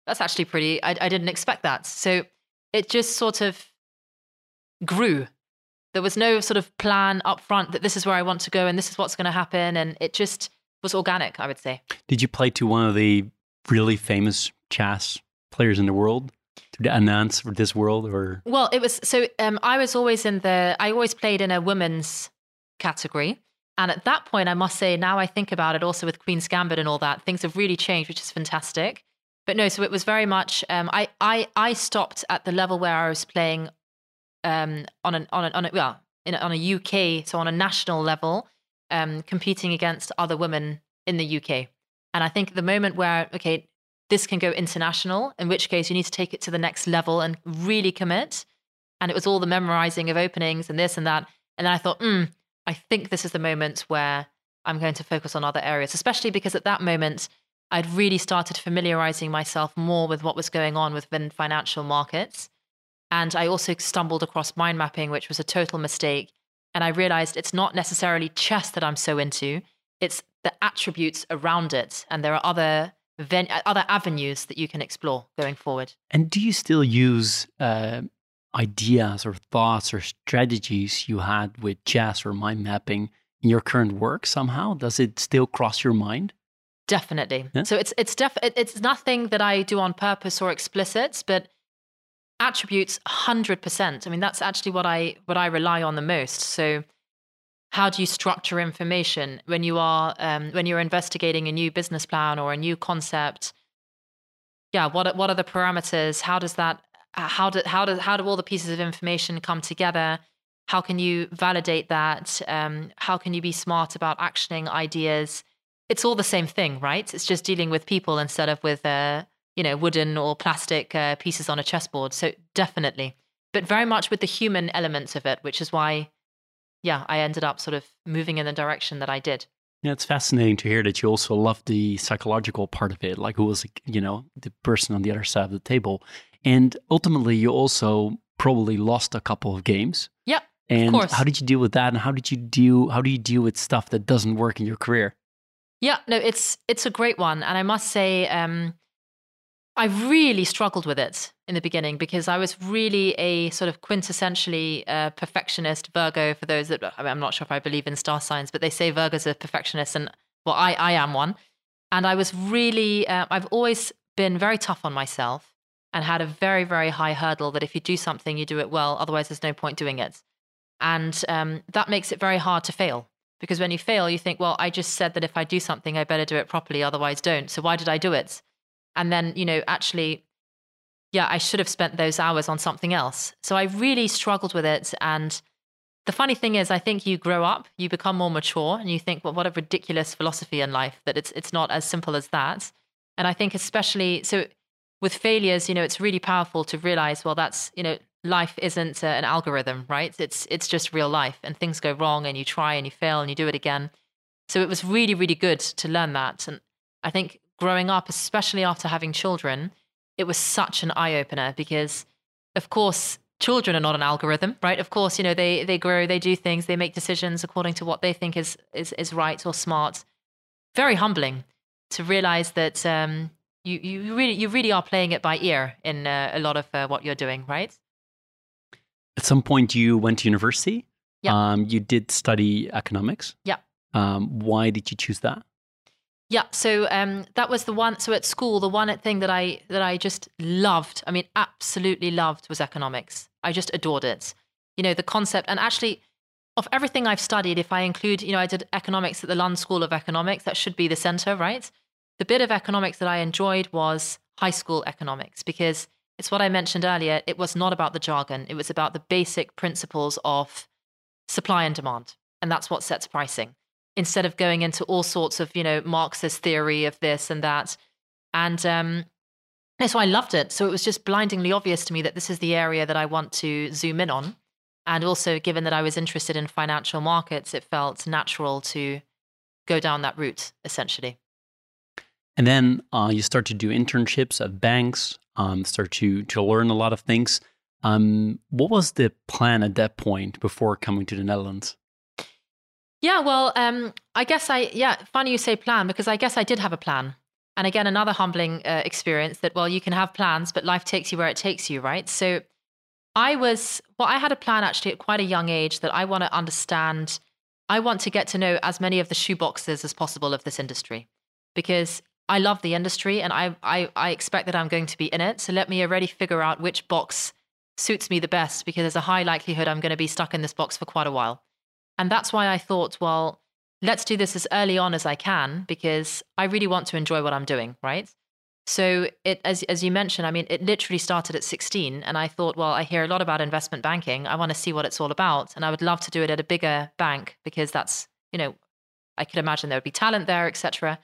that's actually pretty." I, I didn't expect that. So it just sort of grew. There was no sort of plan up front that this is where I want to go and this is what's going to happen. And it just was organic, I would say. Did you play to one of the really famous chess players in the world? To announce for this world or well it was so um, i was always in the i always played in a women's category and at that point i must say now i think about it also with queen's gambit and all that things have really changed which is fantastic but no so it was very much um, I, I i stopped at the level where i was playing um, on an on a, on a well in, on a UK, so on a national level, um, competing against other women in the UK. And I think the moment where okay, this can go international, in which case you need to take it to the next level and really commit. And it was all the memorizing of openings and this and that. And then I thought, hmm, I think this is the moment where I'm going to focus on other areas, especially because at that moment I'd really started familiarizing myself more with what was going on within financial markets. And I also stumbled across mind mapping, which was a total mistake. And I realized it's not necessarily chess that I'm so into, it's the attributes around it. And there are other ven- other avenues that you can explore going forward. And do you still use uh, ideas or thoughts or strategies you had with chess or mind mapping in your current work somehow? Does it still cross your mind? Definitely. Yeah? So it's it's def- it's nothing that I do on purpose or explicit, but attributes 100% i mean that's actually what i what i rely on the most. So how do you structure information when you are um, when you're investigating a new business plan or a new concept? Yeah what what are the parameters? How does that how do how do how do all the pieces of information come together? How can you validate that? Um, how can you be smart about actioning ideas? It's all the same thing right? It's just dealing with people instead of with uh, you know, wooden or plastic uh, pieces on a chessboard. So definitely, but very much with the human elements of it, which is why, yeah, I ended up sort of moving in the direction that I did. Yeah, it's fascinating to hear that you also love the psychological part of it, like who was, you know, the person on the other side of the table. And ultimately, you also probably lost a couple of games. Yeah. And how did you deal with that? And how did you deal? How do you deal with stuff that doesn't work in your career? Yeah, no, it's it's a great one, and I must say, um, I really struggled with it in the beginning because I was really a sort of quintessentially uh, perfectionist Virgo. For those that I mean, I'm not sure if I believe in star signs, but they say Virgos are perfectionists, and well, I I am one. And I was really uh, I've always been very tough on myself and had a very very high hurdle that if you do something, you do it well. Otherwise, there's no point doing it, and um, that makes it very hard to fail. Because when you fail, you think, well, I just said that if I do something, I better do it properly, otherwise don't. So why did I do it? And then, you know, actually, yeah, I should have spent those hours on something else. So I really struggled with it. And the funny thing is, I think you grow up, you become more mature, and you think, well, what a ridiculous philosophy in life that it's it's not as simple as that. And I think especially so with failures, you know, it's really powerful to realize, well, that's you know, life isn't uh, an algorithm, right? It's it's just real life, and things go wrong, and you try and you fail and you do it again. So it was really really good to learn that, and I think growing up, especially after having children, it was such an eye opener because, of course, children are not an algorithm, right? Of course, you know they they grow, they do things, they make decisions according to what they think is is is right or smart. Very humbling to realize that um, you you really you really are playing it by ear in uh, a lot of uh, what you're doing, right? At some point, you went to university. Yeah. Um, you did study economics. Yeah. Um, why did you choose that? Yeah, so um, that was the one. So at school, the one thing that I that I just loved, I mean, absolutely loved, was economics. I just adored it. You know, the concept, and actually, of everything I've studied, if I include, you know, I did economics at the London School of Economics. That should be the center, right? The bit of economics that I enjoyed was high school economics because it's what I mentioned earlier. It was not about the jargon. It was about the basic principles of supply and demand, and that's what sets pricing instead of going into all sorts of, you know, Marxist theory of this and that. And um, so I loved it. So it was just blindingly obvious to me that this is the area that I want to zoom in on. And also, given that I was interested in financial markets, it felt natural to go down that route, essentially. And then uh, you start to do internships at banks, um, start to to learn a lot of things. Um, what was the plan at that point before coming to the Netherlands? Yeah, well, um, I guess I, yeah, funny you say plan because I guess I did have a plan. And again, another humbling uh, experience that, well, you can have plans, but life takes you where it takes you, right? So I was, well, I had a plan actually at quite a young age that I want to understand. I want to get to know as many of the shoeboxes as possible of this industry because I love the industry and I, I, I expect that I'm going to be in it. So let me already figure out which box suits me the best because there's a high likelihood I'm going to be stuck in this box for quite a while. And that's why I thought, well, let's do this as early on as I can because I really want to enjoy what I'm doing, right? So it as as you mentioned, I mean, it literally started at 16 and I thought, well, I hear a lot about investment banking. I want to see what it's all about and I would love to do it at a bigger bank because that's, you know, I could imagine there would be talent there, etc.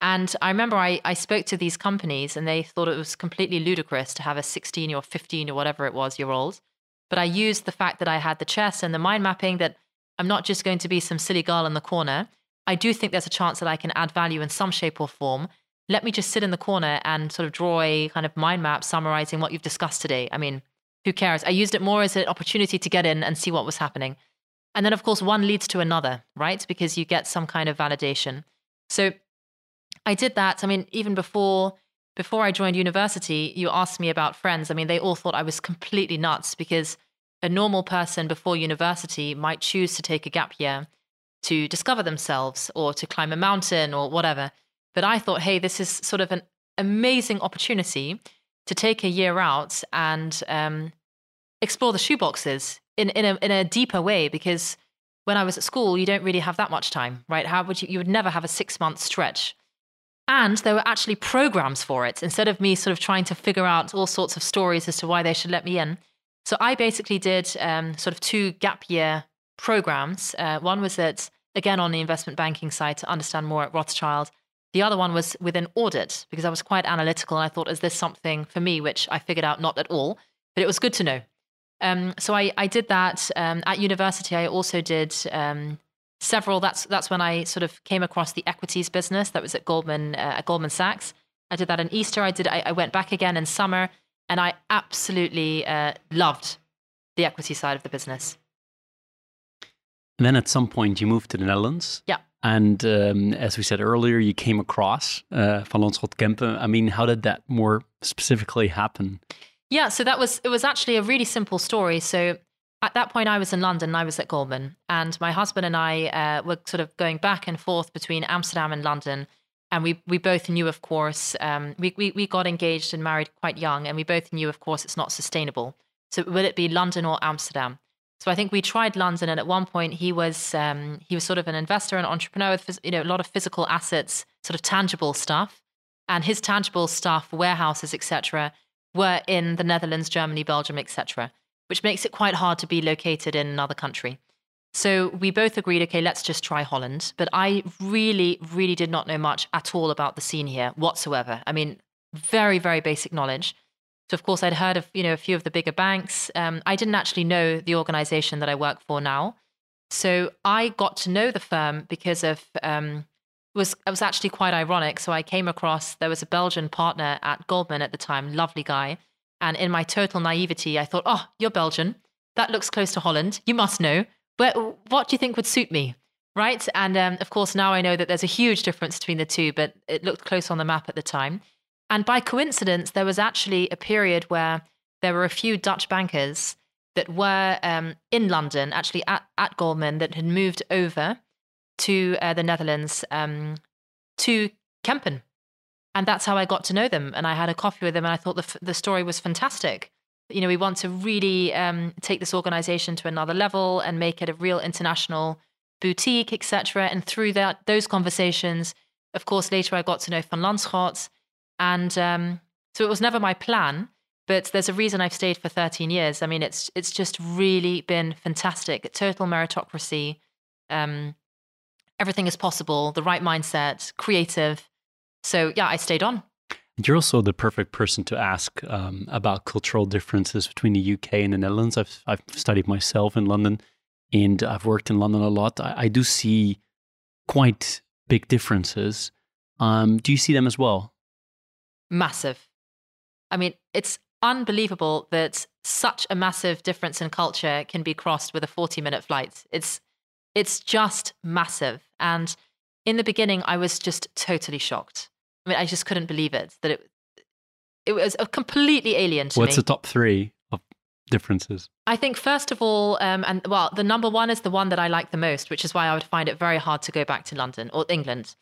And I remember I, I spoke to these companies and they thought it was completely ludicrous to have a 16 or 15 or whatever it was year old. But I used the fact that I had the chess and the mind mapping that I'm not just going to be some silly girl in the corner. I do think there's a chance that I can add value in some shape or form. Let me just sit in the corner and sort of draw a kind of mind map summarizing what you've discussed today. I mean, who cares? I used it more as an opportunity to get in and see what was happening. And then, of course, one leads to another, right? Because you get some kind of validation. So I did that. I mean, even before before I joined university, you asked me about friends. I mean, they all thought I was completely nuts because a normal person before university might choose to take a gap year to discover themselves or to climb a mountain or whatever. But I thought, hey, this is sort of an amazing opportunity to take a year out and um, explore the shoeboxes in, in, a, in a deeper way because when I was at school, you don't really have that much time, right? How would you, you would never have a six month stretch. And there were actually programs for it instead of me sort of trying to figure out all sorts of stories as to why they should let me in. So I basically did um, sort of two gap year programs. Uh, one was at, again, on the investment banking side to understand more at Rothschild. The other one was within audit because I was quite analytical and I thought, is this something for me, which I figured out not at all, but it was good to know. Um, so I, I did that um, at university. I also did um, several. That's that's when I sort of came across the equities business. That was at Goldman uh, at Goldman Sachs. I did that in Easter. I did. I, I went back again in summer and I absolutely uh, loved the equity side of the business. And then at some point you moved to the Netherlands. Yeah. And um, as we said earlier, you came across uh, Van Lanschot Kempen. I mean, how did that more specifically happen? Yeah, so that was it was actually a really simple story. So at that point, I was in London and I was at Goldman, and my husband and I uh, were sort of going back and forth between Amsterdam and London and we we both knew, of course, um, we, we we got engaged and married quite young, and we both knew, of course, it's not sustainable. So will it be London or Amsterdam? So I think we tried London, and at one point he was um, he was sort of an investor and entrepreneur with you know a lot of physical assets, sort of tangible stuff, and his tangible stuff, warehouses, etc., were in the Netherlands, Germany, Belgium, etc., which makes it quite hard to be located in another country. So we both agreed, okay, let's just try Holland. But I really, really did not know much at all about the scene here whatsoever. I mean, very, very basic knowledge. So of course, I'd heard of you know a few of the bigger banks. Um, I didn't actually know the organization that I work for now. So I got to know the firm because of um, was it was actually quite ironic. So I came across there was a Belgian partner at Goldman at the time, lovely guy, and in my total naivety, I thought, oh, you're Belgian. That looks close to Holland. You must know but what do you think would suit me? Right. And um, of course, now I know that there's a huge difference between the two, but it looked close on the map at the time. And by coincidence, there was actually a period where there were a few Dutch bankers that were um, in London, actually at, at Goldman, that had moved over to uh, the Netherlands um, to Kempen. And that's how I got to know them. And I had a coffee with them, and I thought the, the story was fantastic. You know, we want to really um, take this organization to another level and make it a real international boutique, etc. And through that, those conversations, of course, later I got to know Van Lanschot. And um, so it was never my plan, but there's a reason I've stayed for 13 years. I mean, it's it's just really been fantastic. Total meritocracy. Um, everything is possible. The right mindset, creative. So yeah, I stayed on. You're also the perfect person to ask um, about cultural differences between the UK and the Netherlands. I've I've studied myself in London, and I've worked in London a lot. I, I do see quite big differences. Um, do you see them as well? Massive. I mean, it's unbelievable that such a massive difference in culture can be crossed with a 40 minute flight. It's it's just massive. And in the beginning, I was just totally shocked. I mean, I just couldn't believe it that it it was completely alien to me. What's me. the top three of differences? I think first of all, um, and well, the number one is the one that I like the most, which is why I would find it very hard to go back to London or England.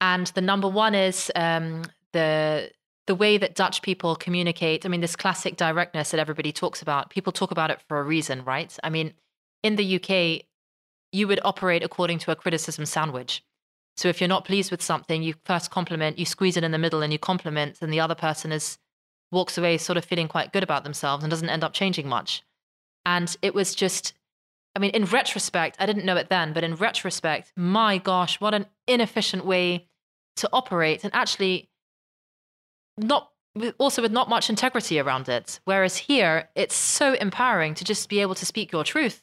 And the number one is um, the the way that Dutch people communicate. I mean, this classic directness that everybody talks about. People talk about it for a reason, right? I mean, in the UK, you would operate according to a criticism sandwich. So if you're not pleased with something, you first compliment, you squeeze it in the middle and you compliment, and the other person is walks away sort of feeling quite good about themselves and doesn't end up changing much. And it was just I mean, in retrospect, I didn't know it then, but in retrospect, my gosh, what an inefficient way to operate and actually not also with not much integrity around it. Whereas here, it's so empowering to just be able to speak your truth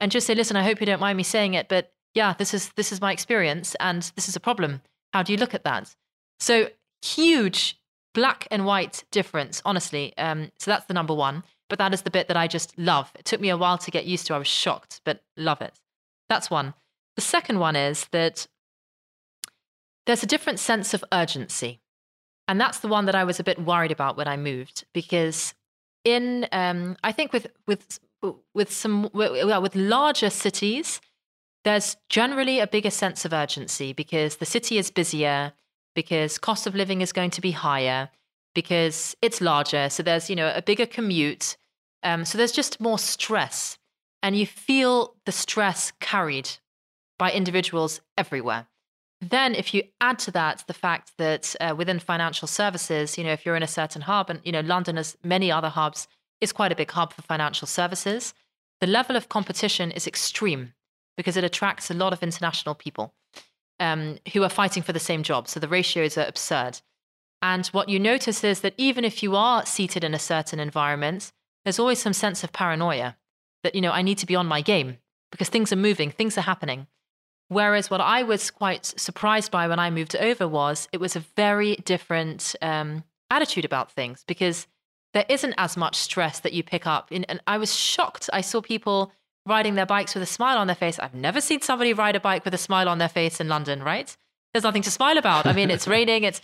and just say, listen, I hope you don't mind me saying it, but yeah, this is this is my experience and this is a problem. How do you look at that? So huge black and white difference, honestly. Um, so that's the number one. But that is the bit that I just love. It took me a while to get used to. I was shocked, but love it. That's one. The second one is that there's a different sense of urgency. And that's the one that I was a bit worried about when I moved because in um, I think with with with some with larger cities, there's generally a bigger sense of urgency because the city is busier, because cost of living is going to be higher, because it's larger. So there's you know a bigger commute. Um, so there's just more stress, and you feel the stress carried by individuals everywhere. Then, if you add to that the fact that uh, within financial services, you know, if you're in a certain hub, and you know, London, as many other hubs, is quite a big hub for financial services, the level of competition is extreme because it attracts a lot of international people um, who are fighting for the same job. So the ratios are absurd. And what you notice is that even if you are seated in a certain environment, there's always some sense of paranoia that, you know, I need to be on my game because things are moving, things are happening. Whereas what I was quite surprised by when I moved over was it was a very different um, attitude about things because there isn't as much stress that you pick up. And I was shocked. I saw people riding their bikes with a smile on their face. I've never seen somebody ride a bike with a smile on their face in London, right? There's nothing to smile about. I mean, it's (laughs) raining. It's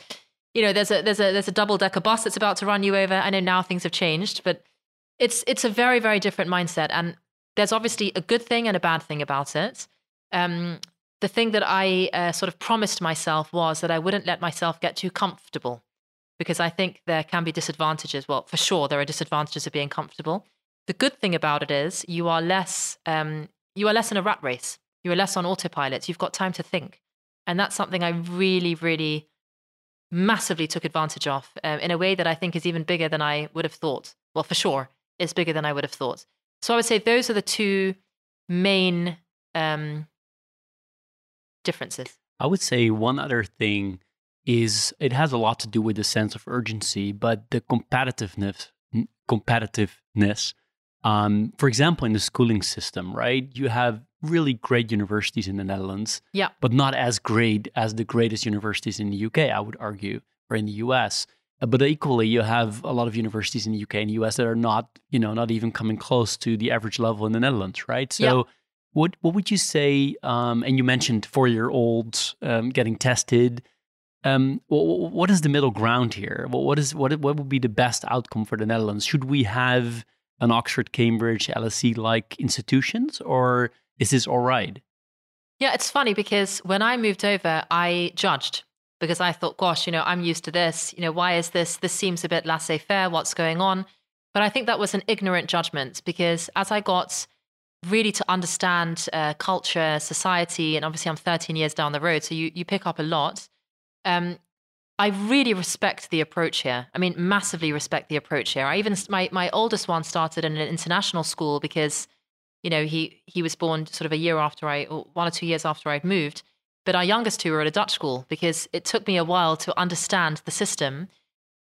you know, there's a there's a there's a double decker bus that's about to run you over. I know now things have changed, but it's it's a very very different mindset. And there's obviously a good thing and a bad thing about it. Um, the thing that I uh, sort of promised myself was that I wouldn't let myself get too comfortable because I think there can be disadvantages. Well, for sure, there are disadvantages of being comfortable. The good thing about it is you are less um, you are less in a rat race. You are less on autopilot. You've got time to think, and that's something I really, really massively took advantage of um, in a way that I think is even bigger than I would have thought. Well, for sure, it's bigger than I would have thought. So I would say those are the two main um, differences. I would say one other thing is it has a lot to do with the sense of urgency, but the competitiveness, competitiveness. Um, for example, in the schooling system, right? You have really great universities in the Netherlands, yeah, but not as great as the greatest universities in the UK. I would argue, or in the US. Uh, but equally, you have a lot of universities in the UK and US that are not, you know, not even coming close to the average level in the Netherlands, right? So. Yeah what what would you say? Um, and you mentioned four year olds um, getting tested. Um, what, what is the middle ground here? What is what what would be the best outcome for the Netherlands? Should we have an Oxford, Cambridge, LSE like institutions, or is this all right? Yeah, it's funny because when I moved over, I judged. because I thought, gosh, you know, I'm used to this. You know, why is this? This seems a bit laissez faire. What's going on? But I think that was an ignorant judgment because as I got really to understand uh, culture, society, and obviously I'm 13 years down the road, so you, you pick up a lot. Um, I really respect the approach here. I mean, massively respect the approach here. I even my my oldest one started in an international school because, you know, he he was born sort of a year after I, or one or two years after I'd moved. But our youngest two were at a Dutch school because it took me a while to understand the system,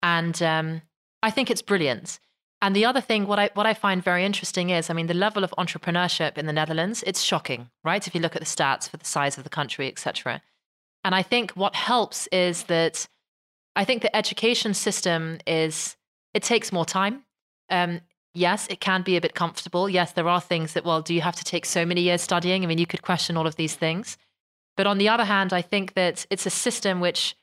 and um, I think it's brilliant. And the other thing, what I what I find very interesting is, I mean, the level of entrepreneurship in the Netherlands, it's shocking, right? If you look at the stats for the size of the country, etc. And I think what helps is that I think the education system is it takes more time. Um, yes, it can be a bit comfortable. Yes, there are things that well, do you have to take so many years studying? I mean, you could question all of these things. But on the other hand, I think that it's a system which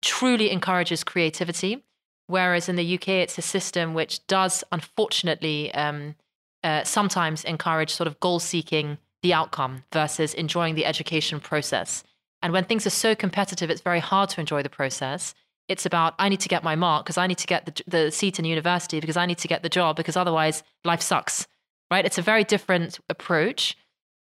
truly encourages creativity, whereas in the UK, it's a system which does unfortunately um, uh, sometimes encourage sort of goal seeking the outcome versus enjoying the education process. And when things are so competitive, it's very hard to enjoy the process it's about I need to get my mark because I need to get the, the seat in university because I need to get the job because otherwise life sucks, right? It's a very different approach.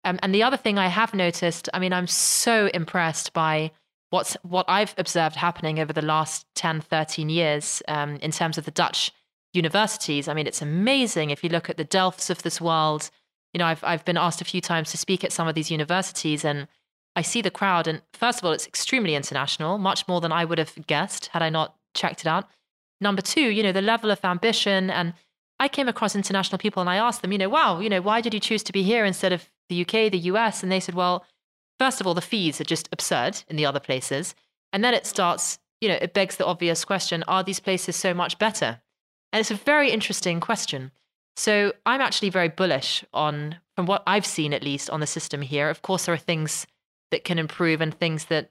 Um, and the other thing I have noticed, I mean, I'm so impressed by what's what I've observed happening over the last 10, 13 years um, in terms of the Dutch universities. I mean, it's amazing if you look at the Delfts of this world. You know, I've I've been asked a few times to speak at some of these universities, and I see the crowd, and first of all, it's extremely international, much more than I would have guessed had I not checked it out. Number two, you know, the level of ambition. And I came across international people and I asked them, you know, wow, you know, why did you choose to be here instead of the UK, the US? And they said, well, first of all, the fees are just absurd in the other places. And then it starts, you know, it begs the obvious question are these places so much better? And it's a very interesting question. So I'm actually very bullish on, from what I've seen at least, on the system here. Of course, there are things that can improve and things that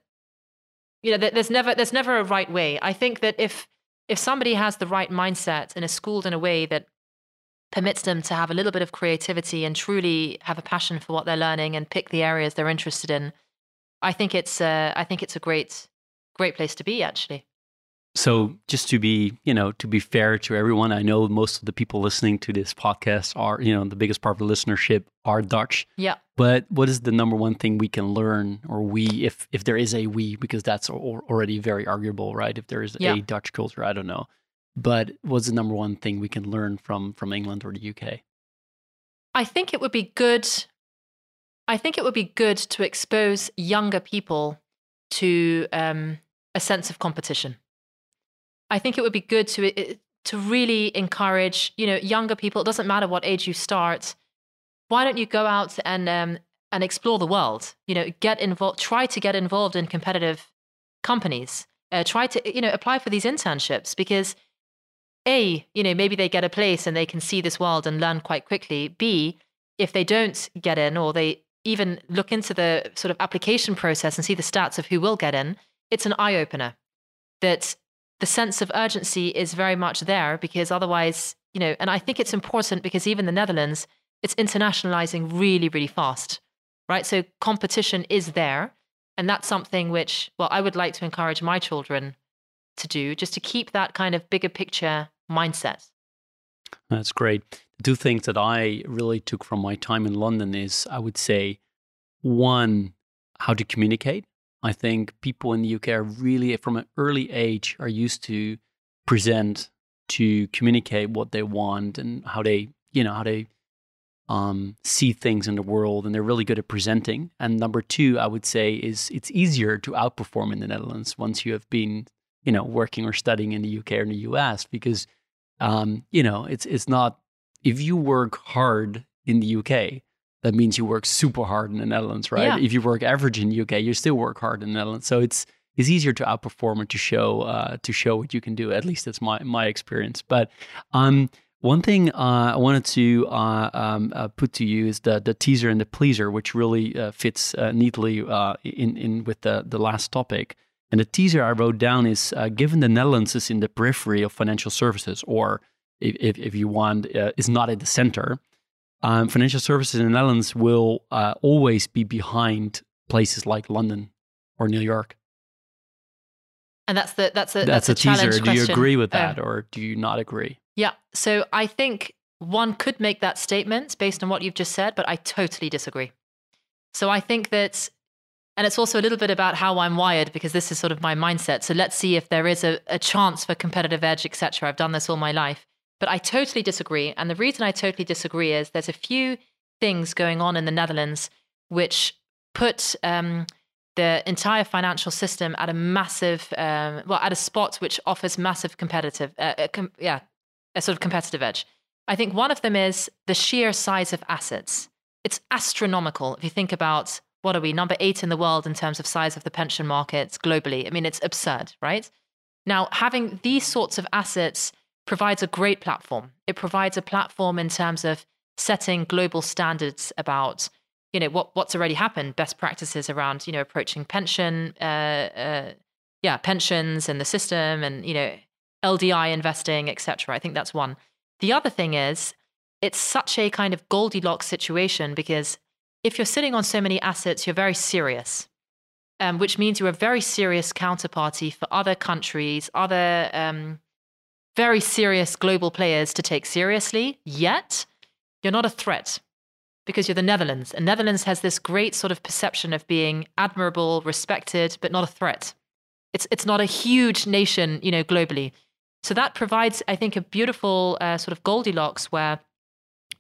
you know there's never there's never a right way. I think that if if somebody has the right mindset and is schooled in a way that permits them to have a little bit of creativity and truly have a passion for what they're learning and pick the areas they're interested in i think it's i think it's a great great place to be actually so just to be, you know, to be fair to everyone, I know most of the people listening to this podcast are, you know, the biggest part of the listenership are Dutch. Yeah. But what is the number one thing we can learn, or we, if if there is a we, because that's already very arguable, right? If there is yeah. a Dutch culture, I don't know. But what's the number one thing we can learn from from England or the UK? I think it would be good. I think it would be good to expose younger people to um, a sense of competition. I think it would be good to to really encourage, you know, younger people. It doesn't matter what age you start. Why don't you go out and um, and explore the world? You know, get involved. Try to get involved in competitive companies. Uh, try to you know apply for these internships because a you know maybe they get a place and they can see this world and learn quite quickly. B if they don't get in or they even look into the sort of application process and see the stats of who will get in, it's an eye opener that the sense of urgency is very much there because otherwise, you know, and I think it's important because even the Netherlands, it's internationalizing really, really fast, right? So competition is there. And that's something which, well, I would like to encourage my children to do, just to keep that kind of bigger picture mindset. That's great. Two things that I really took from my time in London is I would say, one, how to communicate. I think people in the UK are really, from an early age, are used to present, to communicate what they want and how they, you know, how they um, see things in the world, and they're really good at presenting. And number two, I would say, is it's easier to outperform in the Netherlands once you have been, you know, working or studying in the UK or in the US, because, um, you know, it's it's not if you work hard in the UK, that means you work super hard in the Netherlands, right? Yeah. If you work average in the UK, you still work hard in the Netherlands. So it's it's easier to outperform and to show uh, to show what you can do. At least that's my my experience. But um, one thing uh, I wanted to uh, um, uh, put to you is the the teaser and the pleaser, which really uh, fits uh, neatly uh, in in with the the last topic. And the teaser I wrote down is given the Netherlands is in the periphery of financial services, or if, if, if you want, is not at the center um, financial services in the Netherlands will uh, always be behind places like London or New York. And that's the that's a that's, that's, a, a, teaser. Do you agree with that, or do you not agree? Yeah. So I think one could make that statement based on what you've just said, but I totally disagree. So I think that, and it's also a little bit about how I'm wired because this is sort of my mindset. So let's see if there is a, a chance for competitive edge, etc. I've done this all my life, but I totally disagree. And the reason I totally disagree is there's a few things going on in the Netherlands which put um, the entire financial system at a massive, um, well, at a spot which offers massive competitive, uh, uh, com- yeah, a sort of competitive edge. I think one of them is the sheer size of assets. It's astronomical if you think about what are we, number eight in the world in terms of size of the pension markets globally. I mean, it's absurd, right? Now, having these sorts of assets provides a great platform. It provides a platform in terms of setting global standards about you know what what's already happened best practices around you know approaching pension uh, uh, yeah pensions and the system and you know ldi investing etc i think that's one the other thing is it's such a kind of goldilocks situation because if you're sitting on so many assets you're very serious um, which means you're a very serious counterparty for other countries other um, very serious global players to take seriously yet you're not a threat because you're the Netherlands. And Netherlands has this great sort of perception of being admirable, respected, but not a threat. It's it's not a huge nation, you know, globally. So that provides, I think, a beautiful uh, sort of Goldilocks where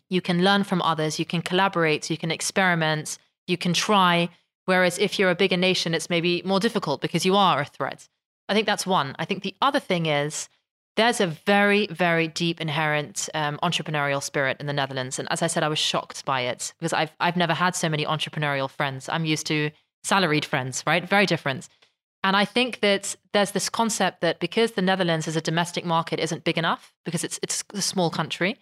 you can learn from others, you can collaborate, you can experiment, you can try. Whereas if you're a bigger nation, it's maybe more difficult because you are a threat. I think that's one. I think the other thing is there's a very, very deep inherent um, entrepreneurial spirit in the Netherlands. And as I said, I was shocked by it because I've, I've never had so many entrepreneurial friends. I'm used to salaried friends, right? Very different. And I think that there's this concept that because the Netherlands as a domestic market isn't big enough, because it's, it's a small country,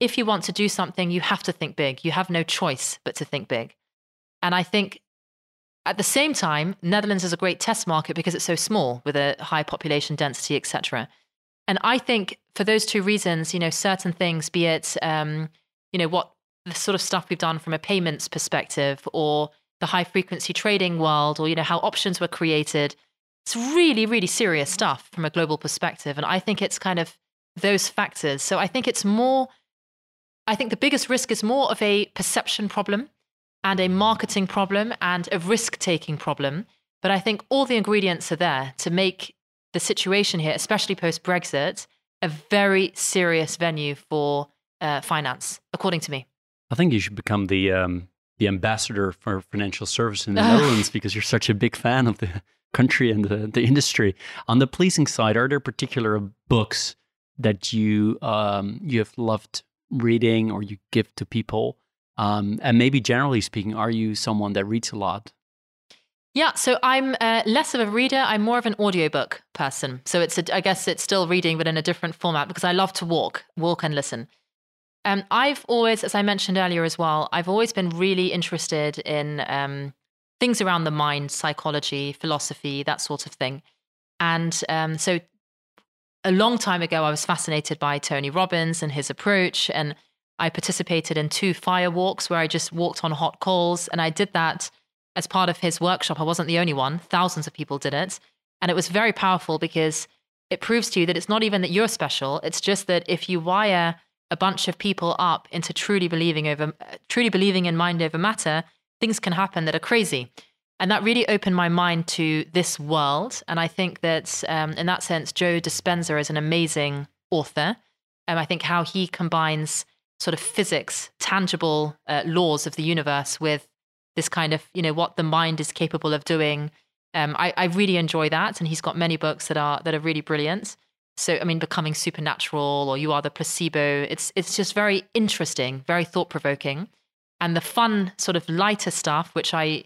if you want to do something, you have to think big. You have no choice but to think big. And I think at the same time, Netherlands is a great test market because it's so small with a high population density, etc. And I think for those two reasons, you know, certain things, be it, um, you know, what the sort of stuff we've done from a payments perspective or the high frequency trading world or, you know, how options were created, it's really, really serious stuff from a global perspective. And I think it's kind of those factors. So I think it's more, I think the biggest risk is more of a perception problem and a marketing problem and a risk taking problem. But I think all the ingredients are there to make the situation here, especially post Brexit, a very serious venue for uh, finance, according to me. I think you should become the um, the ambassador for financial service in the (laughs) Netherlands because you're such a big fan of the country and the, the industry. On the policing side, are there particular books that you um, you have loved reading or you give to people? Um, and maybe generally speaking, are you someone that reads a lot? Yeah, so I'm uh, less of a reader. I'm more of an audiobook person. So it's, a, I guess it's still reading, but in a different format because I love to walk, walk and listen. Um, I've always, as I mentioned earlier as well, I've always been really interested in um, things around the mind, psychology, philosophy, that sort of thing. And um, so a long time ago, I was fascinated by Tony Robbins and his approach. And I participated in two fire walks where I just walked on hot coals. And I did that as part of his workshop. I wasn't the only one, thousands of people did it. And it was very powerful because it proves to you that it's not even that you're special. It's just that if you wire a bunch of people up into truly believing over, truly believing in mind over matter, things can happen that are crazy. And that really opened my mind to this world. And I think that um, in that sense, Joe Dispenza is an amazing author. And I think how he combines sort of physics, tangible uh, laws of the universe with this kind of, you know, what the mind is capable of doing. Um, I, I really enjoy that. And he's got many books that are that are really brilliant. So I mean, becoming supernatural or you are the placebo. It's it's just very interesting, very thought provoking, and the fun sort of lighter stuff, which I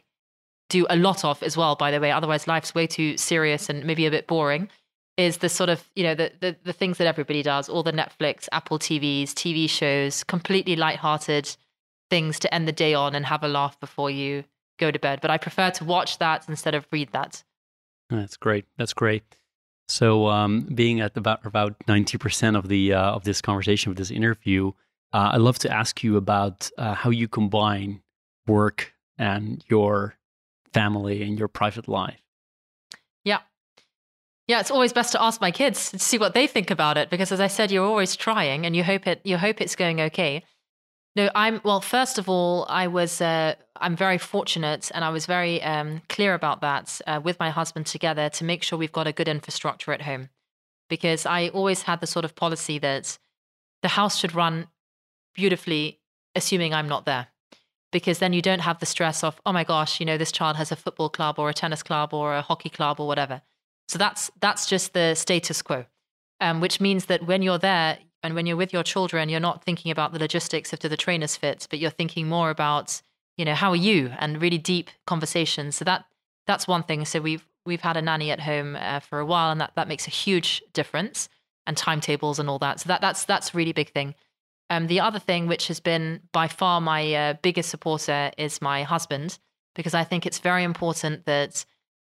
do a lot of as well. By the way, otherwise life's way too serious and maybe a bit boring. Is the sort of you know the the, the things that everybody does, all the Netflix, Apple TVs, TV shows, completely lighthearted things to end the day on and have a laugh before you go to bed. But I prefer to watch that instead of read that. That's great. That's great. So, um, being at about about ninety percent of the uh, of this conversation, of this interview, uh, I'd love to ask you about uh, how you combine work and your family and your private life. Yeah. Yeah, it's always best to ask my kids to see what they think about it because, as I said, you're always trying and you hope it you hope it's going okay. No, I'm well. First of all, I was uh, I'm very fortunate, and I was very um, clear about that uh, with my husband together to make sure we've got a good infrastructure at home, because I always had the sort of policy that the house should run beautifully, assuming I'm not there, because then you don't have the stress of oh my gosh, you know this child has a football club or a tennis club or a hockey club or whatever so that's that's just the status quo, um, which means that when you're there and when you're with your children, you're not thinking about the logistics of do the trainers fit, but you're thinking more about you know how are you and really deep conversations. So that that's one thing. So we've we've had a nanny at home uh, for a while, and that that makes a huge difference and timetables and all that. So that that's that's a really big thing. Um, the other thing, which has been by far my uh, biggest supporter, is my husband, because I think it's very important that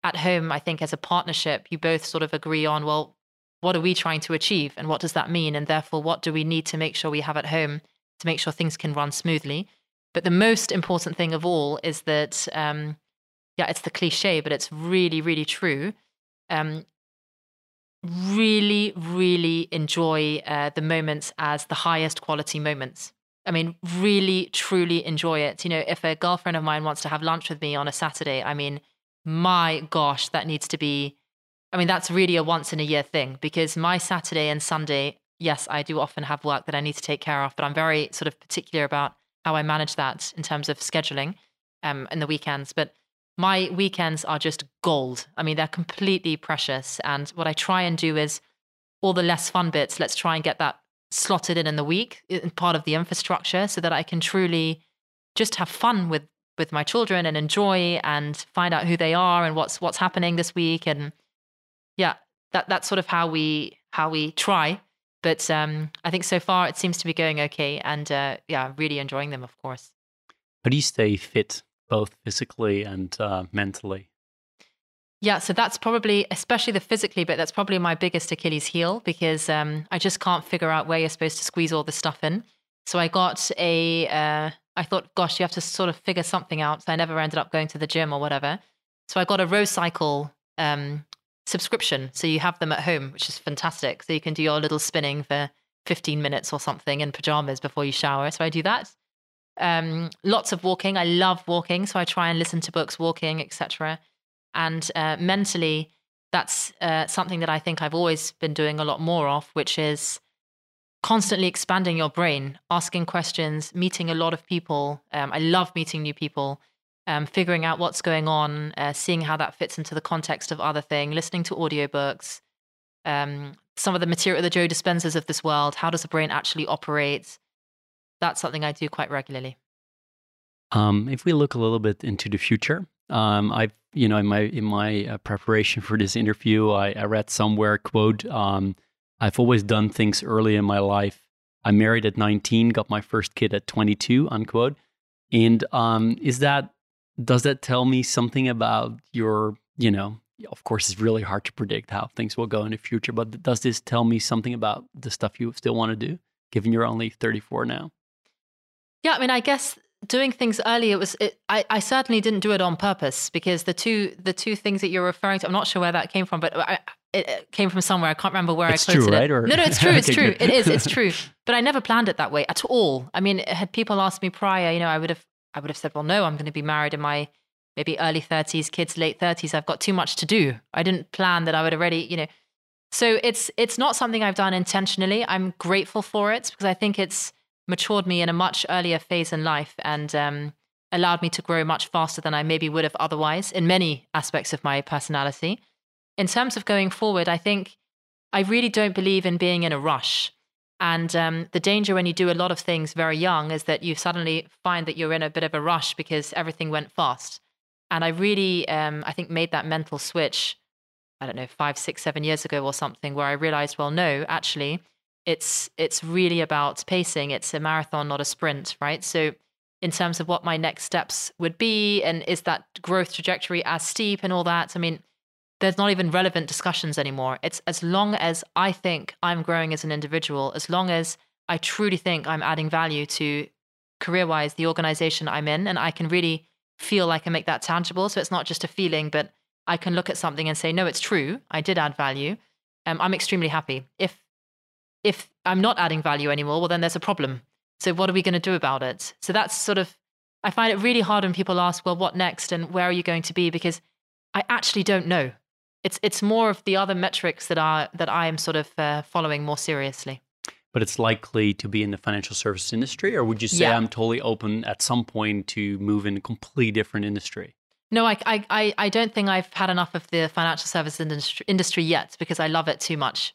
at home, I think as a partnership, you both sort of agree on, well, what are we trying to achieve and what does that mean? And therefore, what do we need to make sure we have at home to make sure things can run smoothly? But the most important thing of all is that, um, yeah, it's the cliche, but it's really, really true. Um, really, really enjoy uh, the moments as the highest quality moments. I mean, really, truly enjoy it. You know, if a girlfriend of mine wants to have lunch with me on a Saturday, I mean, my gosh, that needs to be. I mean, that's really a once in a year thing because my Saturday and Sunday, yes, I do often have work that I need to take care of, but I'm very sort of particular about how I manage that in terms of scheduling um, in the weekends. But my weekends are just gold. I mean, they're completely precious. And what I try and do is all the less fun bits, let's try and get that slotted in in the week, part of the infrastructure, so that I can truly just have fun with with my children and enjoy and find out who they are and what's what's happening this week and yeah that that's sort of how we how we try but um, I think so far it seems to be going okay and uh, yeah really enjoying them of course how do you stay fit both physically and uh, mentally yeah, so that's probably, especially the physically bit, that's probably my biggest Achilles heel because um, I just can't figure out where you're supposed to squeeze all the stuff in. So I got a uh, I thought, gosh, you have to sort of figure something out. So I never ended up going to the gym or whatever. So I got a Rowcycle um, subscription. So you have them at home, which is fantastic. So you can do your little spinning for 15 minutes or something in pajamas before you shower. So I do that. Um, lots of walking. I love walking. So I try and listen to books walking, etc. And uh, mentally, that's uh, something that I think I've always been doing a lot more of, which is constantly expanding your brain, asking questions, meeting a lot of people. Um, I love meeting new people, um, figuring out what's going on, uh, seeing how that fits into the context of other thing, listening to audiobooks, um, some of the material, the Joe Dispenzas of this world. How does the brain actually operate? That's something I do quite regularly. Um, if we look a little bit into the future, um, I've you know in my in my uh, preparation for this interview, I, I read somewhere quote um, I've always done things early in my life. I married at 19, got my first kid at 22, unquote. And um, is that, does that tell me something about your, you know, of course, it's really hard to predict how things will go in the future, but does this tell me something about the stuff you still want to do, given you're only 34 now? Yeah, I mean, I guess doing things early, it was. It, I I certainly didn't do it on purpose because the two the two things that you're referring to, I'm not sure where that came from, but I, it came from somewhere. I can't remember where it's I quoted true, right? it. Or... No, no, it's true. (laughs) It's true. It is. It's (laughs) true. But I never planned it that way at all. I mean, had people asked me prior, you know, I would have, I would have said, well, no, I'm going to be married in my maybe early 30s, kids late 30s. I've got too much to do. I didn't plan that I would already, you know. So it's it's not something I've done intentionally. I'm grateful for it because I think it's matured me in a much earlier phase in life and um, allowed me to grow much faster than I maybe would have otherwise in many aspects of my personality. In terms of going forward, I think I really don't believe in being in a rush. And um, the danger when you do a lot of things very young is that you suddenly find that you're in a bit of a rush because everything went fast. And I really, um, I think, made that mental switch, I don't know, five, six, seven years ago or something, where I realized, well, no, actually, it's it's really about pacing. It's a marathon, not a sprint, right? So, in terms of what my next steps would be, and is that growth trajectory as steep and all that? I mean, there's not even relevant discussions anymore. It's as long as I think I'm growing as an individual, as long as I truly think I'm adding value to career wise the organization I'm in, and I can really feel like I make that tangible. So it's not just a feeling, but I can look at something and say, no, it's true. I did add value. Um, I'm extremely happy. If if I'm not adding value anymore, well, then there's a problem. So what are we going to do about it? So that's sort of I find it really hard when people ask, well, what next and where are you going to be? Because I actually don't know. It's it's more of the other metrics that are that I am sort of uh, following more seriously. But it's likely to be in the financial services industry, or would you say Yeah. I'm totally open at some point to move in a completely different industry? No, I, I, I- don't think I've had enough of the financial services industry, industry yet because I love it too much.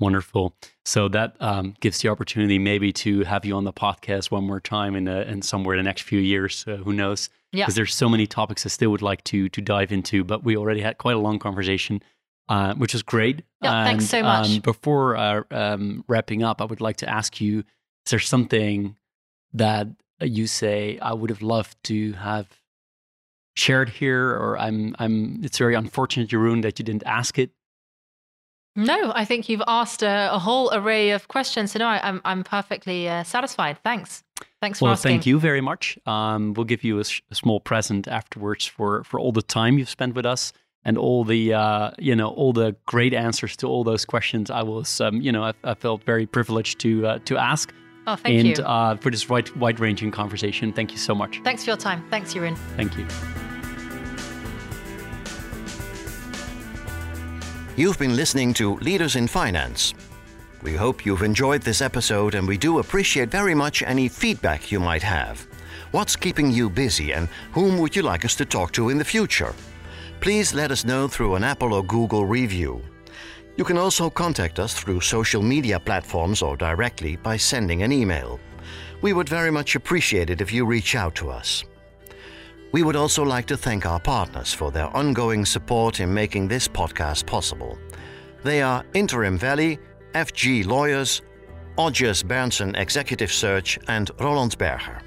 Wonderful. So that um, gives the opportunity maybe to have you on the podcast one more time in, in somewhere in the next few years. Uh, who knows? Yeah. Because there's so many topics I still would like to to dive into, but we already had quite a long conversation, uh, which was great. Yeah, thanks so much. Um, before uh, um, wrapping up, I would like to ask you: Is there something that you say I would have loved to have shared here, or I'm I'm? It's very unfortunate, Jeroen, that you didn't ask it. No, I think you've asked a, a whole array of questions. So no, I, I'm I'm perfectly uh, satisfied. Thanks. Thanks for asking. Well, asking. thank you very much. Um, we'll give you a small present afterwards for for all the time you've spent with us and all the uh, you know all the great answers to all those questions. I was um, you know I, I felt very privileged to uh, to ask Oh, thank and you. Uh, for this wide wide ranging conversation. Thank you so much. Thanks for your time. Thanks, Jeroen. Thank you. You've been listening to Leaders in Finance. We hope you've enjoyed this episode and we do appreciate very much any feedback you might have. What's keeping you busy and whom would you like us to talk to in the future? Please let us know through an Apple or Google review. You can also contact us through social media platforms or directly by sending an email. We would very much appreciate it if you reach out to us. We would also like to thank our partners for their ongoing support in making this podcast possible. They are Interim Valley, FG Lawyers, Odgers Berndtson Executive Search, and Roland Berger.